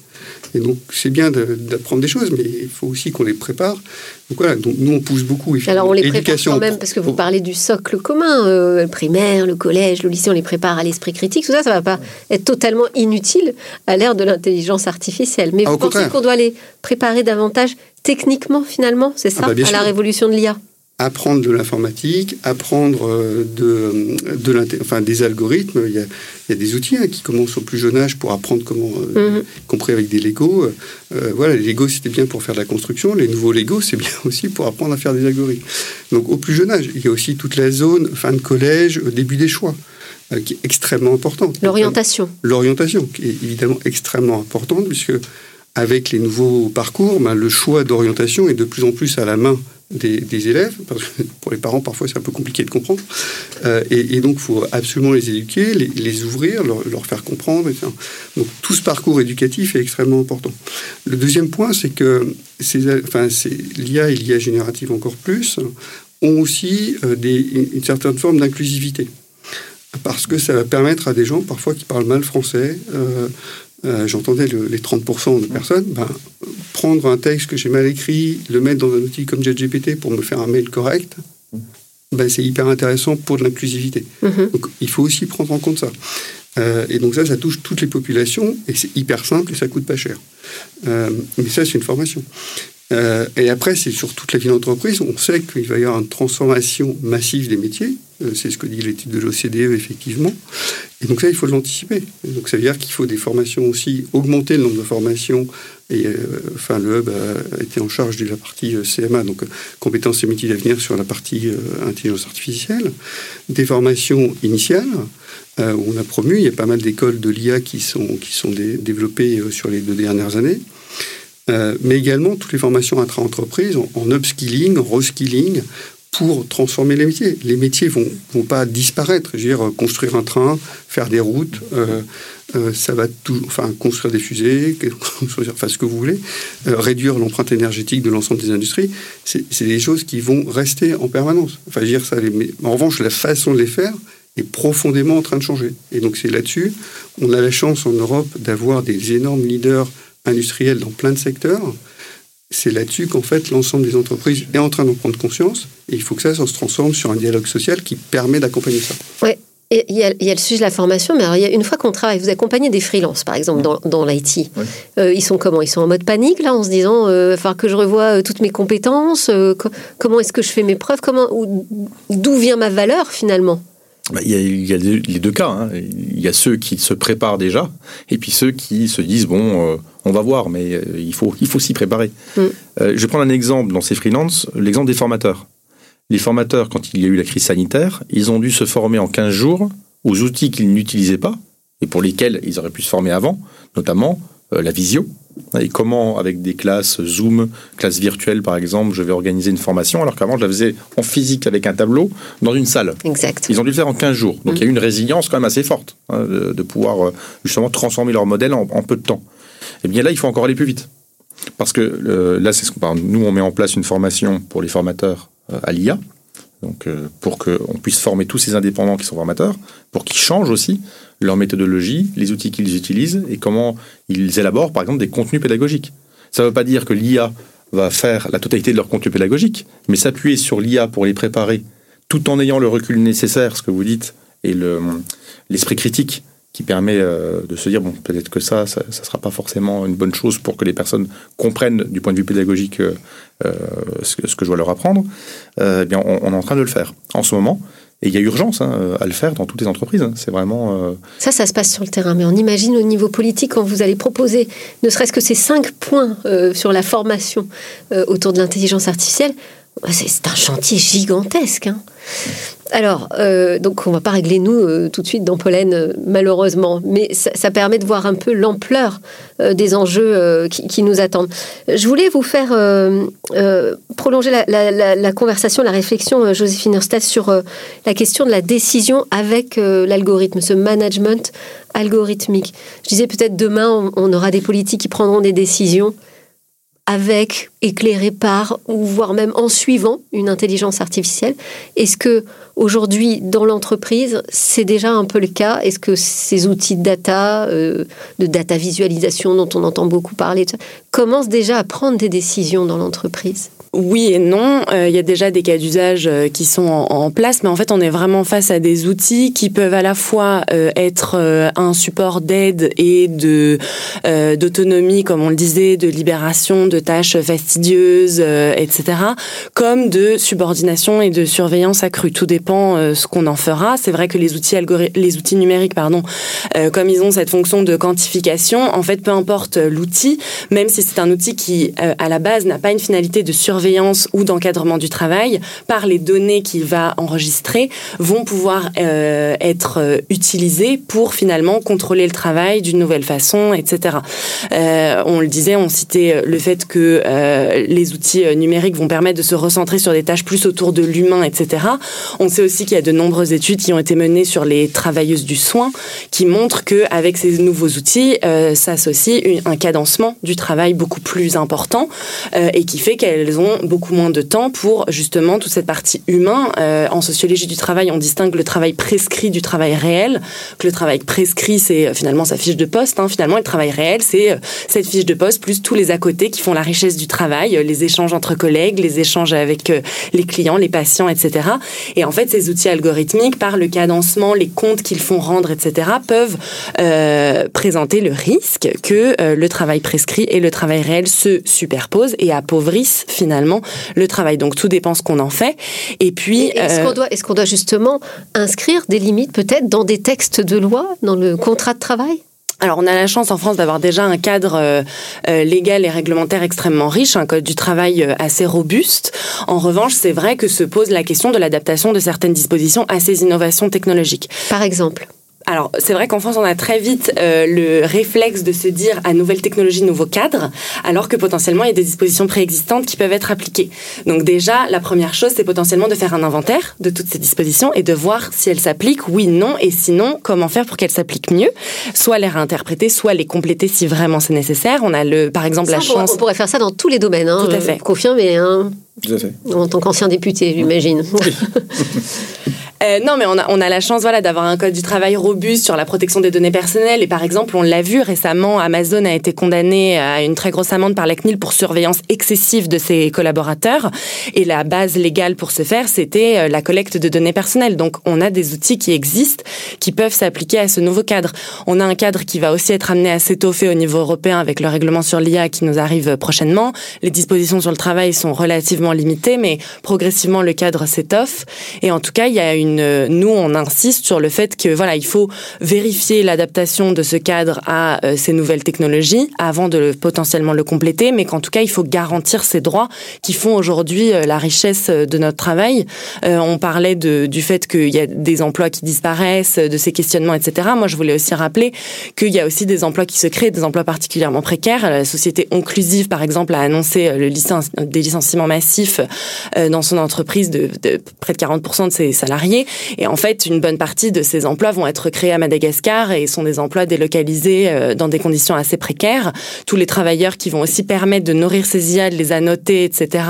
Et donc, c'est bien d'apprendre des choses, mais il faut aussi qu'on les prépare. Donc voilà, donc nous, on pousse beaucoup. Alors, on les prépare quand même, parce que vous parlez du socle commun, euh, le primaire, le collège, le lycée, on les prépare à l'esprit critique. Tout ça, ça ne va pas être totalement inutile à l'ère de l'intelligence artificielle. Mais ah, vous pensez qu'on doit les préparer davantage techniquement, finalement C'est ah, ça, bah, à la révolution de l'IA apprendre de l'informatique, apprendre euh, de, de enfin, des algorithmes. Il y, a, il y a des outils hein, qui commencent au plus jeune âge pour apprendre comment, euh, mhm. compris avec des Lego. Euh, voilà, les Lego, c'était bien pour faire de la construction. Les nouveaux Lego, c'est bien (laughs) aussi pour apprendre à faire des algorithmes. Donc, au plus jeune âge, il y a aussi toute la zone fin de collège, début des choix qui est extrêmement importante. L'orientation. L'orientation, qui est évidemment extrêmement importante, puisque avec les nouveaux parcours, ben, le choix d'orientation est de plus en plus à la main des, élèves, parce que pour les parents, parfois, c'est un peu compliqué de comprendre. Euh, et, donc, il faut absolument les éduquer, les, ouvrir, leur, faire comprendre. Donc, tout ce parcours éducatif est extrêmement important. Le deuxième point, c'est que enfin, l'IA et l'IA générative encore plus ont aussi euh, des, une certaine forme d'inclusivité. Parce que ça va permettre à des gens, parfois, qui parlent mal français, euh, euh, j'entendais les 30% de personnes, ben, prendre un texte que j'ai mal écrit, le mettre dans un outil comme JetGPT pour me faire un mail correct, ben, c'est hyper intéressant pour de l'inclusivité. Mhm. Donc il faut aussi prendre en compte ça. Euh, et donc ça, ça touche toutes les populations et c'est hyper simple et ça coûte pas cher. Euh, mais ça, c'est une formation. Euh, et après, c'est sur toute la vie d'entreprise. On sait qu'il va y avoir une transformation massive des métiers. Euh, c'est ce que dit l'étude de l'OCDE, effectivement. Et donc ça, il faut l'anticiper. Donc ça veut dire qu'il faut des formations aussi, augmenter le nombre de formations. Et euh, enfin, le hub a été en charge de la partie CMA, donc compétences et métiers d'avenir sur la partie intelligence artificielle. Des formations initiales. où on a promu, il y a pas mal d'écoles de l'IA qui sont, qui sont développées sur les deux dernières années. Euh, mais également toutes les formations intra-entreprises en, upskilling, reskilling, pour transformer les métiers. Les métiers vont, vont pas disparaître. Je veux dire, construire un train, faire des routes, euh, euh, ça va tout, enfin, construire des fusées, (laughs) construire, enfin, ce que vous voulez, euh, réduire l'empreinte énergétique de l'ensemble des industries. C'est des choses qui vont rester en permanence. Enfin, ça, en revanche, la façon de les faire est profondément en train de changer. Et donc, c'est là-dessus, on a la chance en Europe d'avoir des énormes leaders industriels dans plein de secteurs c'est là-dessus qu'en fait l'ensemble des entreprises est en train d'en prendre conscience et il faut que ça, se transforme sur un dialogue social qui permet d'accompagner ça. Oui, il y, a, le sujet de la formation, mais il y a une fois qu'on travaille, vous accompagnez des freelances, par exemple, dans, dans l'IT. Euh, ils sont comment? Ils sont en mode panique, là, en se disant, euh, que je revoie euh, toutes mes compétences, euh, comment est-ce que je fais mes preuves, comment, d'où vient ma valeur, finalement? Bah, il, y a, les deux cas. Hein. Il y a ceux qui se préparent déjà, et puis ceux qui se disent, bon on va voir, mais euh, il faut, il faut s'y préparer. Mm. Euh, je vais prendre un exemple dans ces freelances, l'exemple des formateurs. Les formateurs, quand il y a eu la crise sanitaire, ils ont dû se former en 15 jours aux outils qu'ils n'utilisaient pas et pour lesquels ils auraient pu se former avant, notamment euh, la visio. Et comment, avec des classes Zoom, classes virtuelles par exemple, je vais organiser une formation, alors qu'avant je la faisais en physique avec un tableau dans une salle. Exact. Ils ont dû le faire en 15 jours. Donc mm. il y a eu une résilience quand même assez forte hein, de, pouvoir justement transformer leur modèle en peu de temps eh bien là, il faut encore aller plus vite. Parce que euh, là, c'est ce qu'on Nous, on met en place une formation pour les formateurs euh, à l'IA, donc euh, pour qu'on puisse former tous ces indépendants qui sont formateurs, pour qu'ils changent aussi leur méthodologie, les outils qu'ils utilisent et comment ils élaborent, par exemple, des contenus pédagogiques. Ça ne veut pas dire que l'IA va faire la totalité de leur contenu pédagogique, mais s'appuyer sur l'IA pour les préparer, tout en ayant le recul nécessaire, ce que vous dites, et l'esprit critique qui permet euh, de se dire bon peut-être que ça, ça ne sera pas forcément une bonne chose pour que les personnes comprennent du point de vue pédagogique euh, euh, ce, que, je dois leur apprendre eh bien on, est en train de le faire en ce moment et il y a urgence hein, à le faire dans toutes les entreprises. Hein. C'est vraiment. Ça, ça se passe sur le terrain. Mais on imagine au niveau politique, quand vous allez proposer ne serait-ce que ces cinq points sur la formation autour de l'intelligence artificielle, c'est un chantier gigantesque. Hein. Alors, euh, donc on va pas régler nous euh, tout de suite dans Pollen, euh, malheureusement, mais ça, permet de voir un peu l'ampleur des enjeux qui, nous attendent. Je voulais vous faire prolonger la, conversation, la réflexion, Joséphine Erstad, sur la question de la décision avec l'algorithme, ce management algorithmique. Je disais peut-être demain, on aura des politiques qui prendront des décisions avec, éclairé par, ou voire même en suivant une intelligence artificielle. Est-ce que aujourd'hui, dans l'entreprise, c'est déjà un peu le cas Est-ce que ces outils de data, euh, de data visualisation dont on entend beaucoup parler, commencent déjà à prendre des décisions dans l'entreprise? Oui et non. Euh, il y a déjà des cas d'usage euh, qui sont en, place, mais en fait, on est vraiment face à des outils qui peuvent à la fois être un support d'aide et de d'autonomie, comme on le disait, de libération de tâches fastidieuses, etc., comme de subordination et de surveillance accrue. Tout dépend ce qu'on en fera. C'est vrai que les outils numériques, pardon, comme ils ont cette fonction de quantification, en fait, peu importe l'outil, même si c'est un outil qui à la base n'a pas une finalité de surveillance ou d'encadrement du travail, par les données qu'il va enregistrer, vont pouvoir euh, être euh, utilisées pour finalement contrôler le travail d'une nouvelle façon, etc. Euh, on le disait, on citait le fait que les outils numériques vont permettre de se recentrer sur des tâches plus autour de l'humain, etc. On sait aussi qu'il y a de nombreuses études qui ont été menées sur les travailleuses du soin qui montrent que avec ces nouveaux outils s'associe un cadencement du travail beaucoup plus important et qui fait qu'elles ont beaucoup moins de temps pour justement toute cette partie humain. Euh, en sociologie du travail, on distingue le travail prescrit du travail réel. Que le travail prescrit, c'est euh, finalement sa fiche de poste. Hein. Finalement, le travail réel, c'est euh, cette fiche de poste plus tous les à côté qui font la richesse du travail, les échanges entre collègues, les échanges avec les clients, les patients, etc. Et en fait, ces outils algorithmiques, par le cadencement, les comptes qu'ils font rendre, etc., peuvent présenter le risque que le travail prescrit et le travail réel se superposent et appauvrissent finalement le travail. Donc tout dépend ce qu'on en fait. Et puis, est-ce qu'on euh, doit, est-ce qu'on doit justement inscrire des limites peut-être dans des textes de loi, dans le contrat de travail? Alors on a la chance en France d'avoir déjà un cadre euh, euh, légal et réglementaire extrêmement riche, un code du travail assez robuste. En revanche, c'est vrai que se pose la question de l'adaptation de certaines dispositions à ces innovations technologiques. Par exemple alors, c'est vrai qu'en France, on a très vite euh, le réflexe de se dire à nouvelle technologie, nouveau cadre, alors que potentiellement, il y a des dispositions préexistantes qui peuvent être appliquées. Donc déjà, la première chose, c'est potentiellement de faire un inventaire de toutes ces dispositions et de voir si elles s'appliquent, oui, non, et sinon, comment faire pour qu'elles s'appliquent mieux, soit les réinterpréter, soit les compléter si vraiment c'est nécessaire. On a, le, par exemple, la chance... On pourrait faire ça dans tous les domaines, hein, Tout à fait. confirmé. Hein, Tout à fait. en tant qu'ancien député, j'imagine. (laughs) (laughs) Euh, non, mais on a, on a la chance voilà, d'avoir un code du travail robuste sur la protection des données personnelles. Et par exemple, on l'a vu récemment, Amazon a été condamné à une très grosse amende par la CNIL pour surveillance excessive de ses collaborateurs. Et la base légale pour ce faire, c'était euh, la collecte de données personnelles. Donc, on a des outils qui existent, qui peuvent s'appliquer à ce nouveau cadre. On a un cadre qui va aussi être amené à s'étoffer au niveau européen avec le règlement sur l'IA qui nous arrive prochainement. Les dispositions sur le travail sont relativement limitées, mais progressivement, le cadre s'étoffe. Et en tout cas, il y a une nous, on insiste sur le fait que voilà, il faut vérifier l'adaptation de ce cadre à euh, ces nouvelles technologies avant de le, potentiellement le compléter, mais qu'en tout cas, il faut garantir ces droits qui font aujourd'hui euh, la richesse de notre travail. Euh, on parlait du fait qu'il y a des emplois qui disparaissent, de ces questionnements, etc. Moi, je voulais aussi rappeler qu'il y a aussi des emplois qui se créent, des emplois particulièrement précaires. La société Onclusive, par exemple, a annoncé le licence, des licenciements massifs dans son entreprise de près de 40% de ses salariés. Et en fait, une bonne partie de ces emplois vont être créés à Madagascar et sont des emplois délocalisés euh, dans des conditions assez précaires. Tous les travailleurs qui vont aussi permettre de nourrir ces IA, de les annoter, etc.,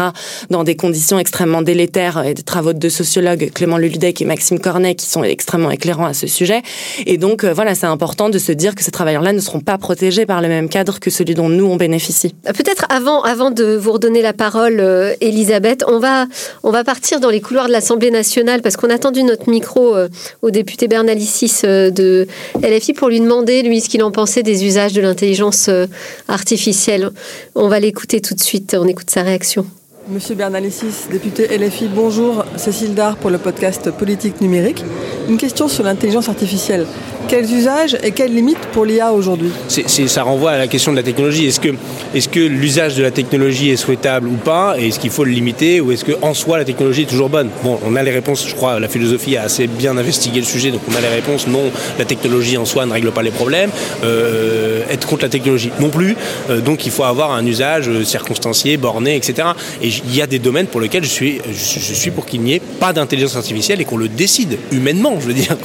dans des conditions extrêmement délétères, et des travaux de deux sociologues, Clément Luludec et Maxime Cornet, qui sont extrêmement éclairants à ce sujet. Et donc, euh, voilà, c'est important de se dire que ces travailleurs-là ne seront pas protégés par le même cadre que celui dont nous, on bénéficie. Peut-être avant, avant de vous redonner la parole, euh, Elisabeth, on va, on va partir dans les couloirs de l'Assemblée nationale parce qu'on a attendu notre micro euh, au député Bernalicis euh, de LFI pour lui demander, lui, ce qu'il en pensait des usages de l'intelligence euh, artificielle. On va l'écouter tout de suite, on écoute sa réaction. Monsieur Bernalicis, député LFI, bonjour. Cécile Dard pour le podcast Politique numérique. Une question sur l'intelligence artificielle. Quels usages et quelles limites pour l'IA aujourd'hui? Ça renvoie à la question de la technologie. Est-ce que, l'usage de la technologie est souhaitable ou pas? Et est-ce qu'il faut le limiter Ou est-ce qu'en soi, la technologie est toujours bonne? Bon, on a les réponses, je crois, la philosophie a assez bien investigué le sujet, donc on a les réponses. Non, la technologie en soi ne règle pas les problèmes. Euh, être contre la technologie non plus. Euh, donc il faut avoir un usage circonstancié, borné, etc. Et il y a des domaines pour lesquels je suis, je suis pour qu'il n'y ait pas d'intelligence artificielle et qu'on le décide humainement. Je veux dire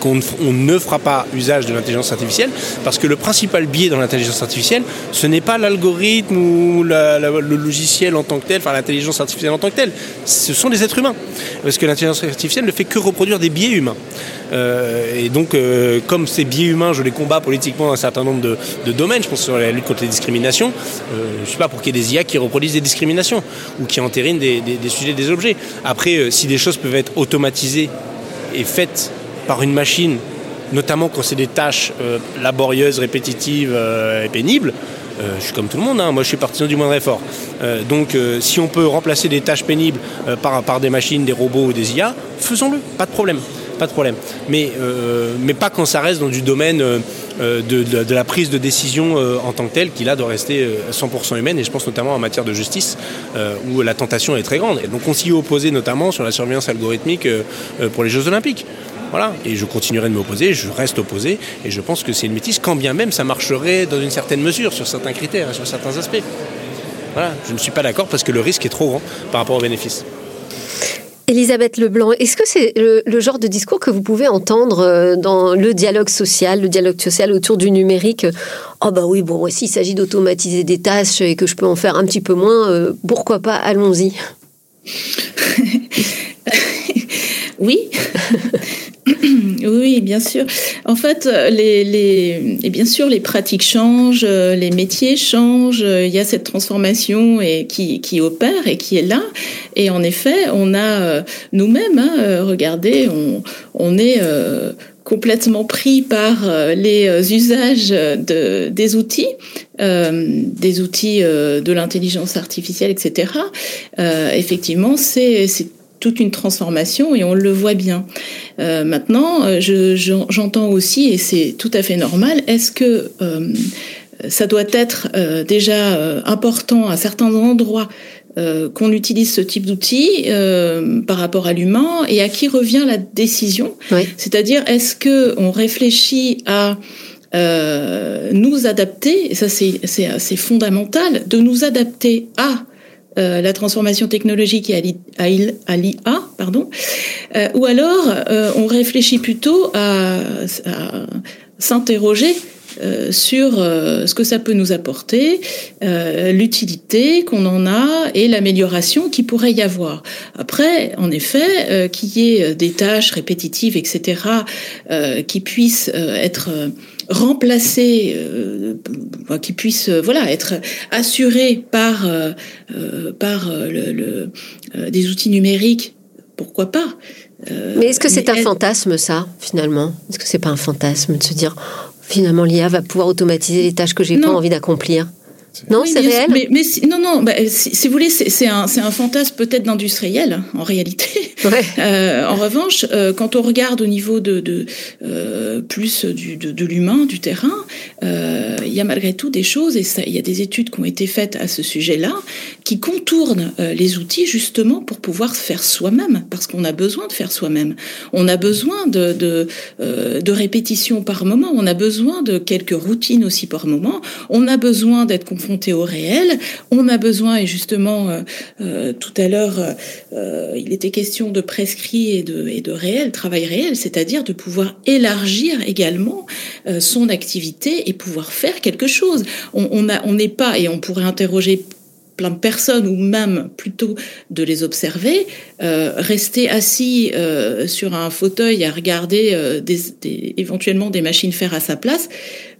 qu'on ne fera pas usage de l'intelligence artificielle parce que le principal biais dans l'intelligence artificielle, ce n'est pas l'algorithme ou le logiciel en tant que tel, enfin l'intelligence artificielle en tant que telle, ce sont les êtres humains. Parce que l'intelligence artificielle ne fait que reproduire des biais humains. Euh, et donc, euh, comme ces biais humains, je les combats politiquement dans un certain nombre de, domaines, je pense sur la lutte contre les discriminations, euh, je ne suis pas pour qu'il y ait des IA qui reproduisent des discriminations ou qui entérinent des, des sujets, des objets. Après, si des choses peuvent être automatisées et faites par une machine notamment quand c'est des tâches euh, laborieuses, répétitives euh, et pénibles. Euh, je suis comme tout le monde, hein. moi je suis partisan du moindre effort. donc si on peut remplacer des tâches pénibles par, par des machines, des robots ou des IA, faisons-le, pas de problème. Pas de problème. Mais, mais pas quand ça reste dans du domaine de, de, la prise de décision en tant que telle, qui là doit rester 100% humaine, et je pense notamment en matière de justice, où la tentation est très grande. Et donc on s'y opposé notamment sur la surveillance algorithmique pour les Jeux Olympiques. Voilà, et je continuerai de m'opposer, je reste opposé, et je pense que c'est une métisse, quand bien même ça marcherait dans une certaine mesure, sur certains critères, sur certains aspects. Voilà, je ne suis pas d'accord parce que le risque est trop grand par rapport aux bénéfices. Elisabeth Leblanc, est-ce que c'est le, genre de discours que vous pouvez entendre euh, dans le dialogue social, le dialogue social autour du numérique? Oh bah oui, bon, s'il s'agit d'automatiser des tâches et que je peux en faire un petit peu moins, euh, pourquoi pas, allons-y (laughs) Oui. (laughs) oui, bien sûr. En fait, les, les, et bien sûr, les pratiques changent, les métiers changent. Il y a cette transformation et qui, qui opère et qui est là. Et en effet, on a nous-mêmes, hein, regardez, on, on est euh, complètement pris par euh, les usages de, des outils, euh, des outils euh, de l'intelligence artificielle, etc. Euh, effectivement, c'est toute une transformation et on le voit bien. Euh, maintenant, euh, j'entends aussi, et c'est tout à fait normal, est-ce que euh, ça doit être déjà important à certains endroits qu'on utilise ce type d'outils par rapport à l'humain et à qui revient la décision. C'est-à-dire, est-ce que on réfléchit à nous adapter, et ça c'est assez fondamental, de nous adapter à euh, la transformation technologique et à l'IA, pardon, euh, ou alors euh, on réfléchit plutôt à, s'interroger sur ce que ça peut nous apporter, l'utilité qu'on en a et l'amélioration qui pourrait y avoir. Après, en effet, qu'il y ait des tâches répétitives, etc., qui puissent être remplacer, euh, qui puisse euh, voilà être assuré par euh, euh par le, des outils numériques, pourquoi pas Mais est-ce que c'est un fantasme ça finalement? Est-ce que c'est pas un fantasme de se dire finalement l'IA va pouvoir automatiser les tâches que j'ai pas envie d'accomplir non, c'est réel. Mais, mais non, non. Bah, si, si, vous voulez, c'est un, un, fantasme peut-être d'industriel en réalité. Ouais. (laughs) Euh, en revanche, euh, quand on regarde au niveau de, de euh, plus du, de, de l'humain, du terrain, il y a malgré tout des choses et il y a des études qui ont été faites à ce sujet-là qui contournent les outils justement pour pouvoir faire soi-même, parce qu'on a besoin de faire soi-même. On a besoin de de, de répétitions par moment. On a besoin de quelques routines aussi par moment. On a besoin d'être confronté au réel. On a besoin, et justement, euh, euh tout à l'heure, euh, il était question de prescrit et de, réel, travail réel, c'est-à-dire de pouvoir élargir également son activité et pouvoir faire quelque chose. On n'est pas, et on pourrait interroger plein de personnes ou même plutôt de les observer, rester assis sur un fauteuil à regarder des, éventuellement des machines faire à sa place,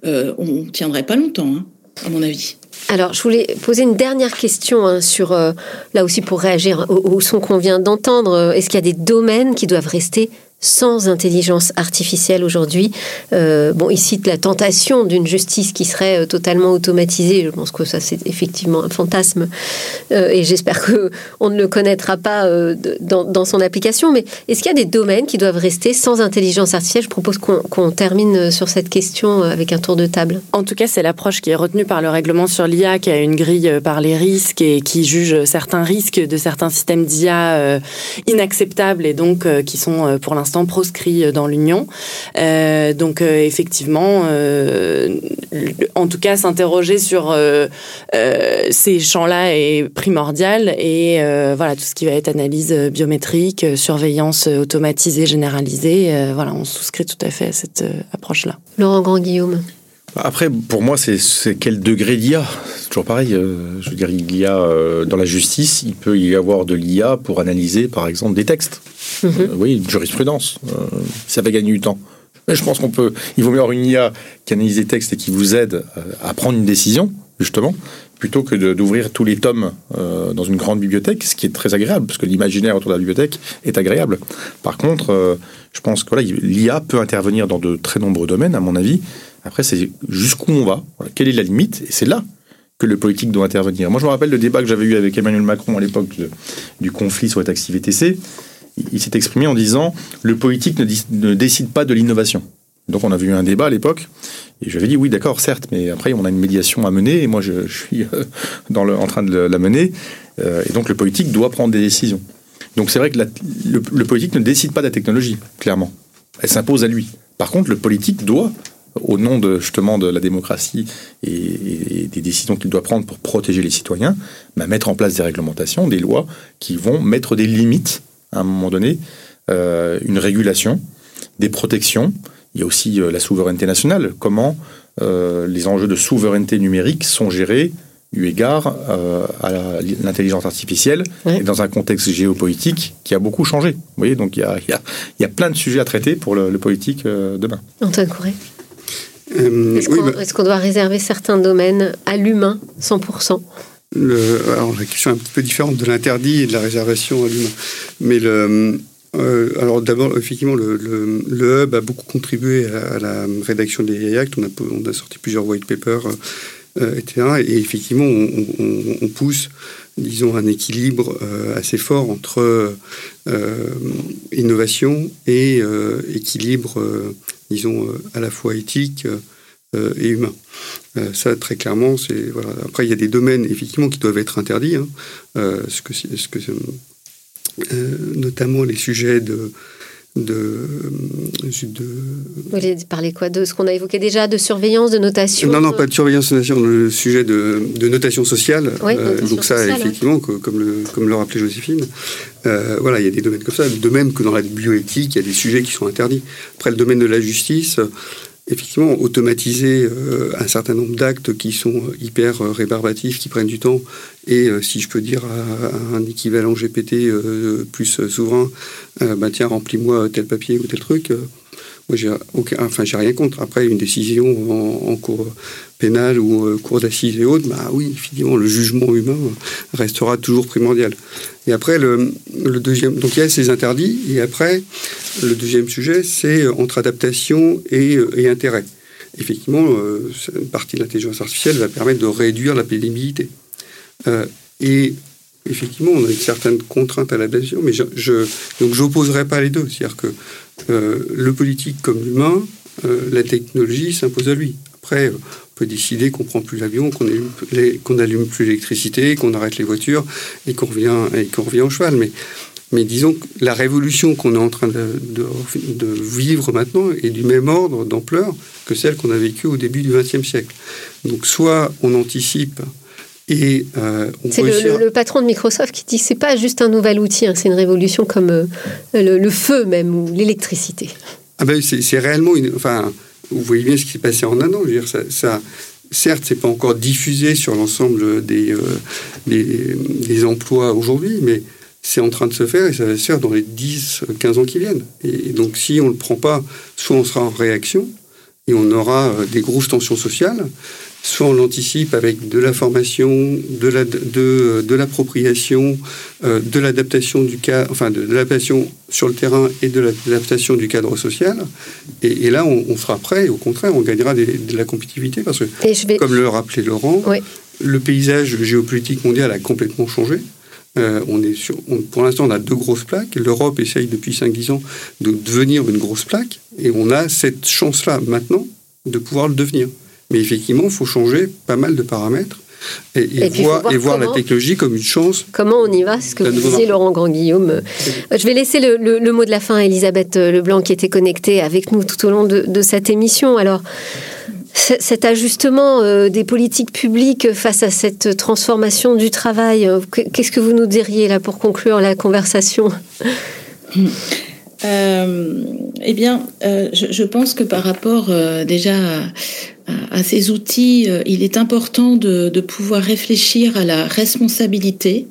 on tiendrait pas longtemps, hein, à mon avis. Alors, je voulais poser une dernière question hein, sur, euh, là aussi pour réagir au, au son qu'on vient d'entendre. Est-ce qu'il y a des domaines qui doivent rester sans intelligence artificielle aujourd'hui. Euh, bon, il cite la tentation d'une justice qui serait euh, totalement automatisée. Je pense que ça, c'est effectivement un fantasme, euh, et j'espère que (laughs) on ne le connaîtra pas euh, dans, dans, son application. Mais est-ce qu'il y a des domaines qui doivent rester sans intelligence artificielle? Je propose qu'on qu termine sur cette question euh, avec un tour de table. En tout cas, c'est l'approche qui est retenue par le règlement sur l'IA, qui a une grille euh, par les risques et qui juge certains risques de certains systèmes d'IA inacceptables et donc qui sont pour l'instant proscrit euh, dans l'Union. Euh, donc euh, effectivement, en tout cas, s'interroger sur ces champs-là est primordial et voilà tout ce qui va être analyse biométrique, surveillance automatisée, généralisée. voilà, on souscrit tout à fait à cette approche-là. Laurent Grand Guillaume. Après, pour moi, c'est quel degré d'IA C'est toujours pareil. Euh, je veux dire, il y a euh, dans la justice, il peut y avoir de l'IA pour analyser, par exemple, des textes. Mm -hmm. euh, oui, une jurisprudence. Ça va gagner du temps. Mais je pense qu'on peut. Il vaut mieux avoir une IA qui analyse des textes et qui vous aide à prendre une décision, justement, plutôt que d'ouvrir tous les tomes euh, dans une grande bibliothèque, ce qui est très agréable, parce que l'imaginaire autour de la bibliothèque est agréable. Par contre, euh, je pense que voilà, l'IA peut intervenir dans de très nombreux domaines, à mon avis. Après, c'est jusqu'où on va, quelle est la limite, et c'est là que le politique doit intervenir. Moi, je me rappelle le débat que j'avais eu avec Emmanuel Macron à l'époque du conflit sur les taxis VTC. Il s'est exprimé en disant le politique ne, décide pas de l'innovation. Donc, on avait eu un débat à l'époque, et j'avais dit oui, d'accord, certes, mais après, on a une médiation à mener, et moi, je, je suis euh, en train de la mener, euh, et donc le politique doit prendre des décisions. Donc, c'est vrai que le politique ne décide pas de la technologie, clairement. Elle s'impose à lui. Par contre, le politique doit au nom de justement de la démocratie et, et des décisions qu'il doit prendre pour protéger les citoyens, bah, mettre en place des réglementations, des lois qui vont mettre des limites à un moment donné, euh, une régulation, des protections. Il y a aussi euh, la souveraineté nationale. Comment euh, les enjeux de souveraineté numérique sont gérés eu égard à l'intelligence artificielle et dans un contexte géopolitique qui a beaucoup changé. Vous voyez, donc il y a, il y a, il y a plein de sujets à traiter pour le, le politique demain. Antoine Courret. Euh, Est-ce qu'on bah, est qu doit réserver certains domaines à l'humain 100% le, alors la question est un petit peu différente de l'interdit et de la réservation à l'humain. Mais le, euh, alors d'abord, effectivement, le, le, le, hub a beaucoup contribué à, à la rédaction des actes. On a, on a sorti plusieurs white papers, euh, etc. Et effectivement, on, on, on, pousse, disons, un équilibre euh, assez fort entre innovation et équilibre, disons, à la fois éthique et humain. ça, très clairement, c'est. Après, il y a des domaines effectivement qui doivent être interdits, hein. ce que, ce notamment les sujets de de, de... Vous voulez parler quoi De ce qu'on a évoqué déjà, de surveillance, de notation Non, non, pas de surveillance, de notation, le sujet de, de notation sociale. Euh, donc ça, effectivement, comme, le, comme le rappelait Joséphine, euh, voilà, il y a des domaines comme ça. De même que dans la bioéthique, il y a des sujets qui sont interdits. Après, le domaine de la justice, effectivement, automatiser euh, un certain nombre d'actes qui sont euh, hyper euh, rébarbatifs, qui prennent du temps, et si je peux dire à, un équivalent GPT plus souverain, bah tiens, remplis-moi tel papier ou tel truc, moi, j'ai aucun, enfin, j'ai rien contre. Après, une décision en, cours pénal ou euh, cour d'assises et autres, bah oui, effectivement, le jugement humain restera toujours primordial. Et après, le, deuxième, donc il y a ces interdits, et après, le deuxième sujet, c'est entre adaptation et, et intérêt. Effectivement, euh, une partie de l'intelligence artificielle va permettre de réduire la pénibilité. Euh, et effectivement, on a une certaine contrainte à l'adaptation, mais je, je donc j'opposerai pas les deux. C'est-à-dire que euh, le politique comme l'humain, euh, la technologie s'impose à lui. Après, on peut décider qu'on prend plus l'avion, qu'on allume, allume plus l'électricité, qu'on arrête les voitures et qu'on revient, et qu'on au cheval. Mais, mais disons que la révolution qu'on est en train de, de, vivre maintenant est du même ordre d'ampleur que celle qu'on a vécue au début du XXe siècle. Donc soit on anticipe et euh, c'est le, patron de Microsoft qui dit que c'est pas juste un nouvel outil, hein, c'est une révolution comme euh, le, feu même ou l'électricité. Ah ben c'est réellement une. Enfin, vous voyez bien ce qui s'est passé en un an. Je veux dire, ça, ça certes, c'est pas encore diffusé sur l'ensemble des, euh, des, emplois aujourd'hui, mais c'est en train de se faire et ça va se faire dans les 10-15 ans qui viennent. Et, donc, si on ne le prend pas, soit on sera en réaction et on aura des grosses tensions sociales, soit on l'anticipe avec de la formation, de la de, de l'appropriation, euh, de l'adaptation du cas, enfin de, l'adaptation sur le terrain et de l'adaptation du cadre social. Et, là, on, sera prêt. Et au contraire, on gagnera de la compétitivité parce que, comme le rappelait Laurent, le paysage géopolitique mondial a complètement changé. Euh, on est sur, pour l'instant, on a deux grosses plaques. L'Europe essaye depuis 5-10 ans de devenir une grosse plaque. Et on a cette chance-là maintenant de pouvoir le devenir. Mais effectivement, il faut changer pas mal de paramètres. Et, voir, et voir la technologie comme une chance. Comment on y va C'est ce que vous disiez, Laurent Grand-Guillaume. Je vais laisser le, mot de la fin à Elisabeth Leblanc qui était connectée avec nous tout au long de, cette émission. Alors, cet ajustement euh, des politiques publiques face à cette transformation du travail, euh, qu'est-ce que vous nous diriez là pour conclure la conversation? Euh, eh bien, euh, je, je, pense que par rapport euh, déjà à, à, ces outils, euh, il est important de, de, pouvoir réfléchir à la responsabilité,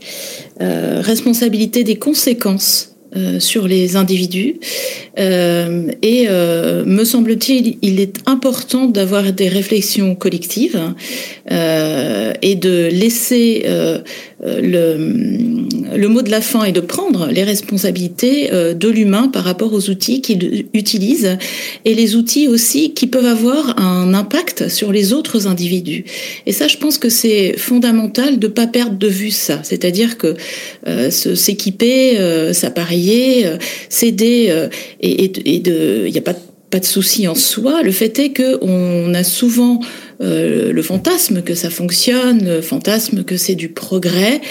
responsabilité des conséquences sur les individus. Euh, et euh, me semble-t-il, il est important d'avoir des réflexions collectives euh, et de laisser le, le mot de la fin et de prendre les responsabilités de l'humain par rapport aux outils qu'il utilise et les outils aussi qui peuvent avoir un impact sur les autres individus. Et ça, je pense que c'est fondamental de pas perdre de vue ça. C'est-à-dire que s'équiper, s'appareiller, s'aider et, de, il n'y a pas, pas de souci en soi. Le fait est que on a souvent euh, le fantasme que ça fonctionne, le fantasme que c'est du progrès.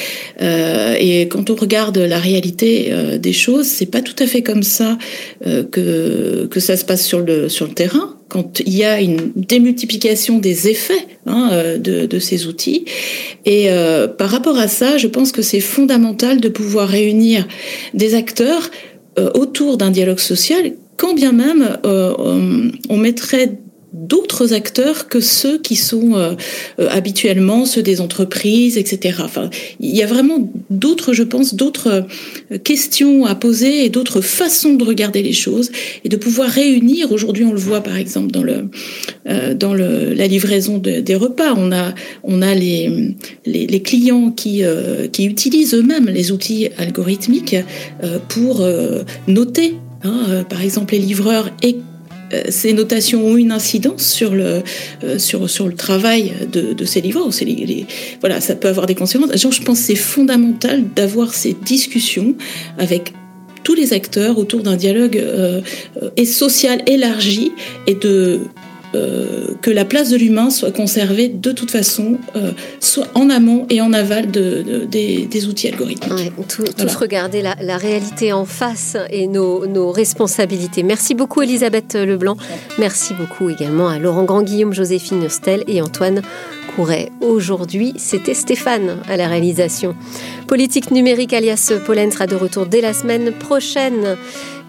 Euh, et quand on regarde la réalité euh, des choses, c'est pas tout à fait comme ça euh, que que ça se passe sur le sur le terrain. Quand il y a une démultiplication des effets hein, euh, de, de, ces outils. Et par rapport à ça, je pense que c'est fondamental de pouvoir réunir des acteurs euh, autour d'un dialogue social, quand bien même euh, on mettrait d'autres acteurs que ceux qui sont euh, euh, habituellement ceux des entreprises, etc. Enfin, il y a vraiment d'autres, je pense, d'autres euh, questions à poser et d'autres façons de regarder les choses et de pouvoir réunir. Aujourd'hui, on le voit par exemple dans le dans le, la livraison des repas. On a on a les les, clients qui qui utilisent eux-mêmes les outils algorithmiques pour noter. Hein, par exemple, les livreurs et ces notations ont une incidence sur le, euh, sur, sur le travail de, ces livres. Les, voilà, ça peut avoir des conséquences. je pense que c'est fondamental d'avoir ces discussions avec tous les acteurs autour d'un dialogue euh, et social élargi et de euh, que la place de l'humain soit conservée de toute façon, euh, soit en amont et en aval de, des, outils algorithmiques. Ouais, tous regarder la, réalité en face et nos, nos, responsabilités. Merci beaucoup Elisabeth Leblanc. Merci beaucoup également à Laurent Grand-Guillaume, Joséphine Nostel et Antoine Aujourd'hui, c'était Stéphane à la réalisation. Politique numérique alias Pollen sera de retour dès la semaine prochaine.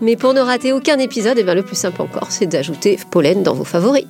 Mais pour ne rater aucun épisode, eh bien, le plus simple encore, c'est d'ajouter Pollen dans vos favoris.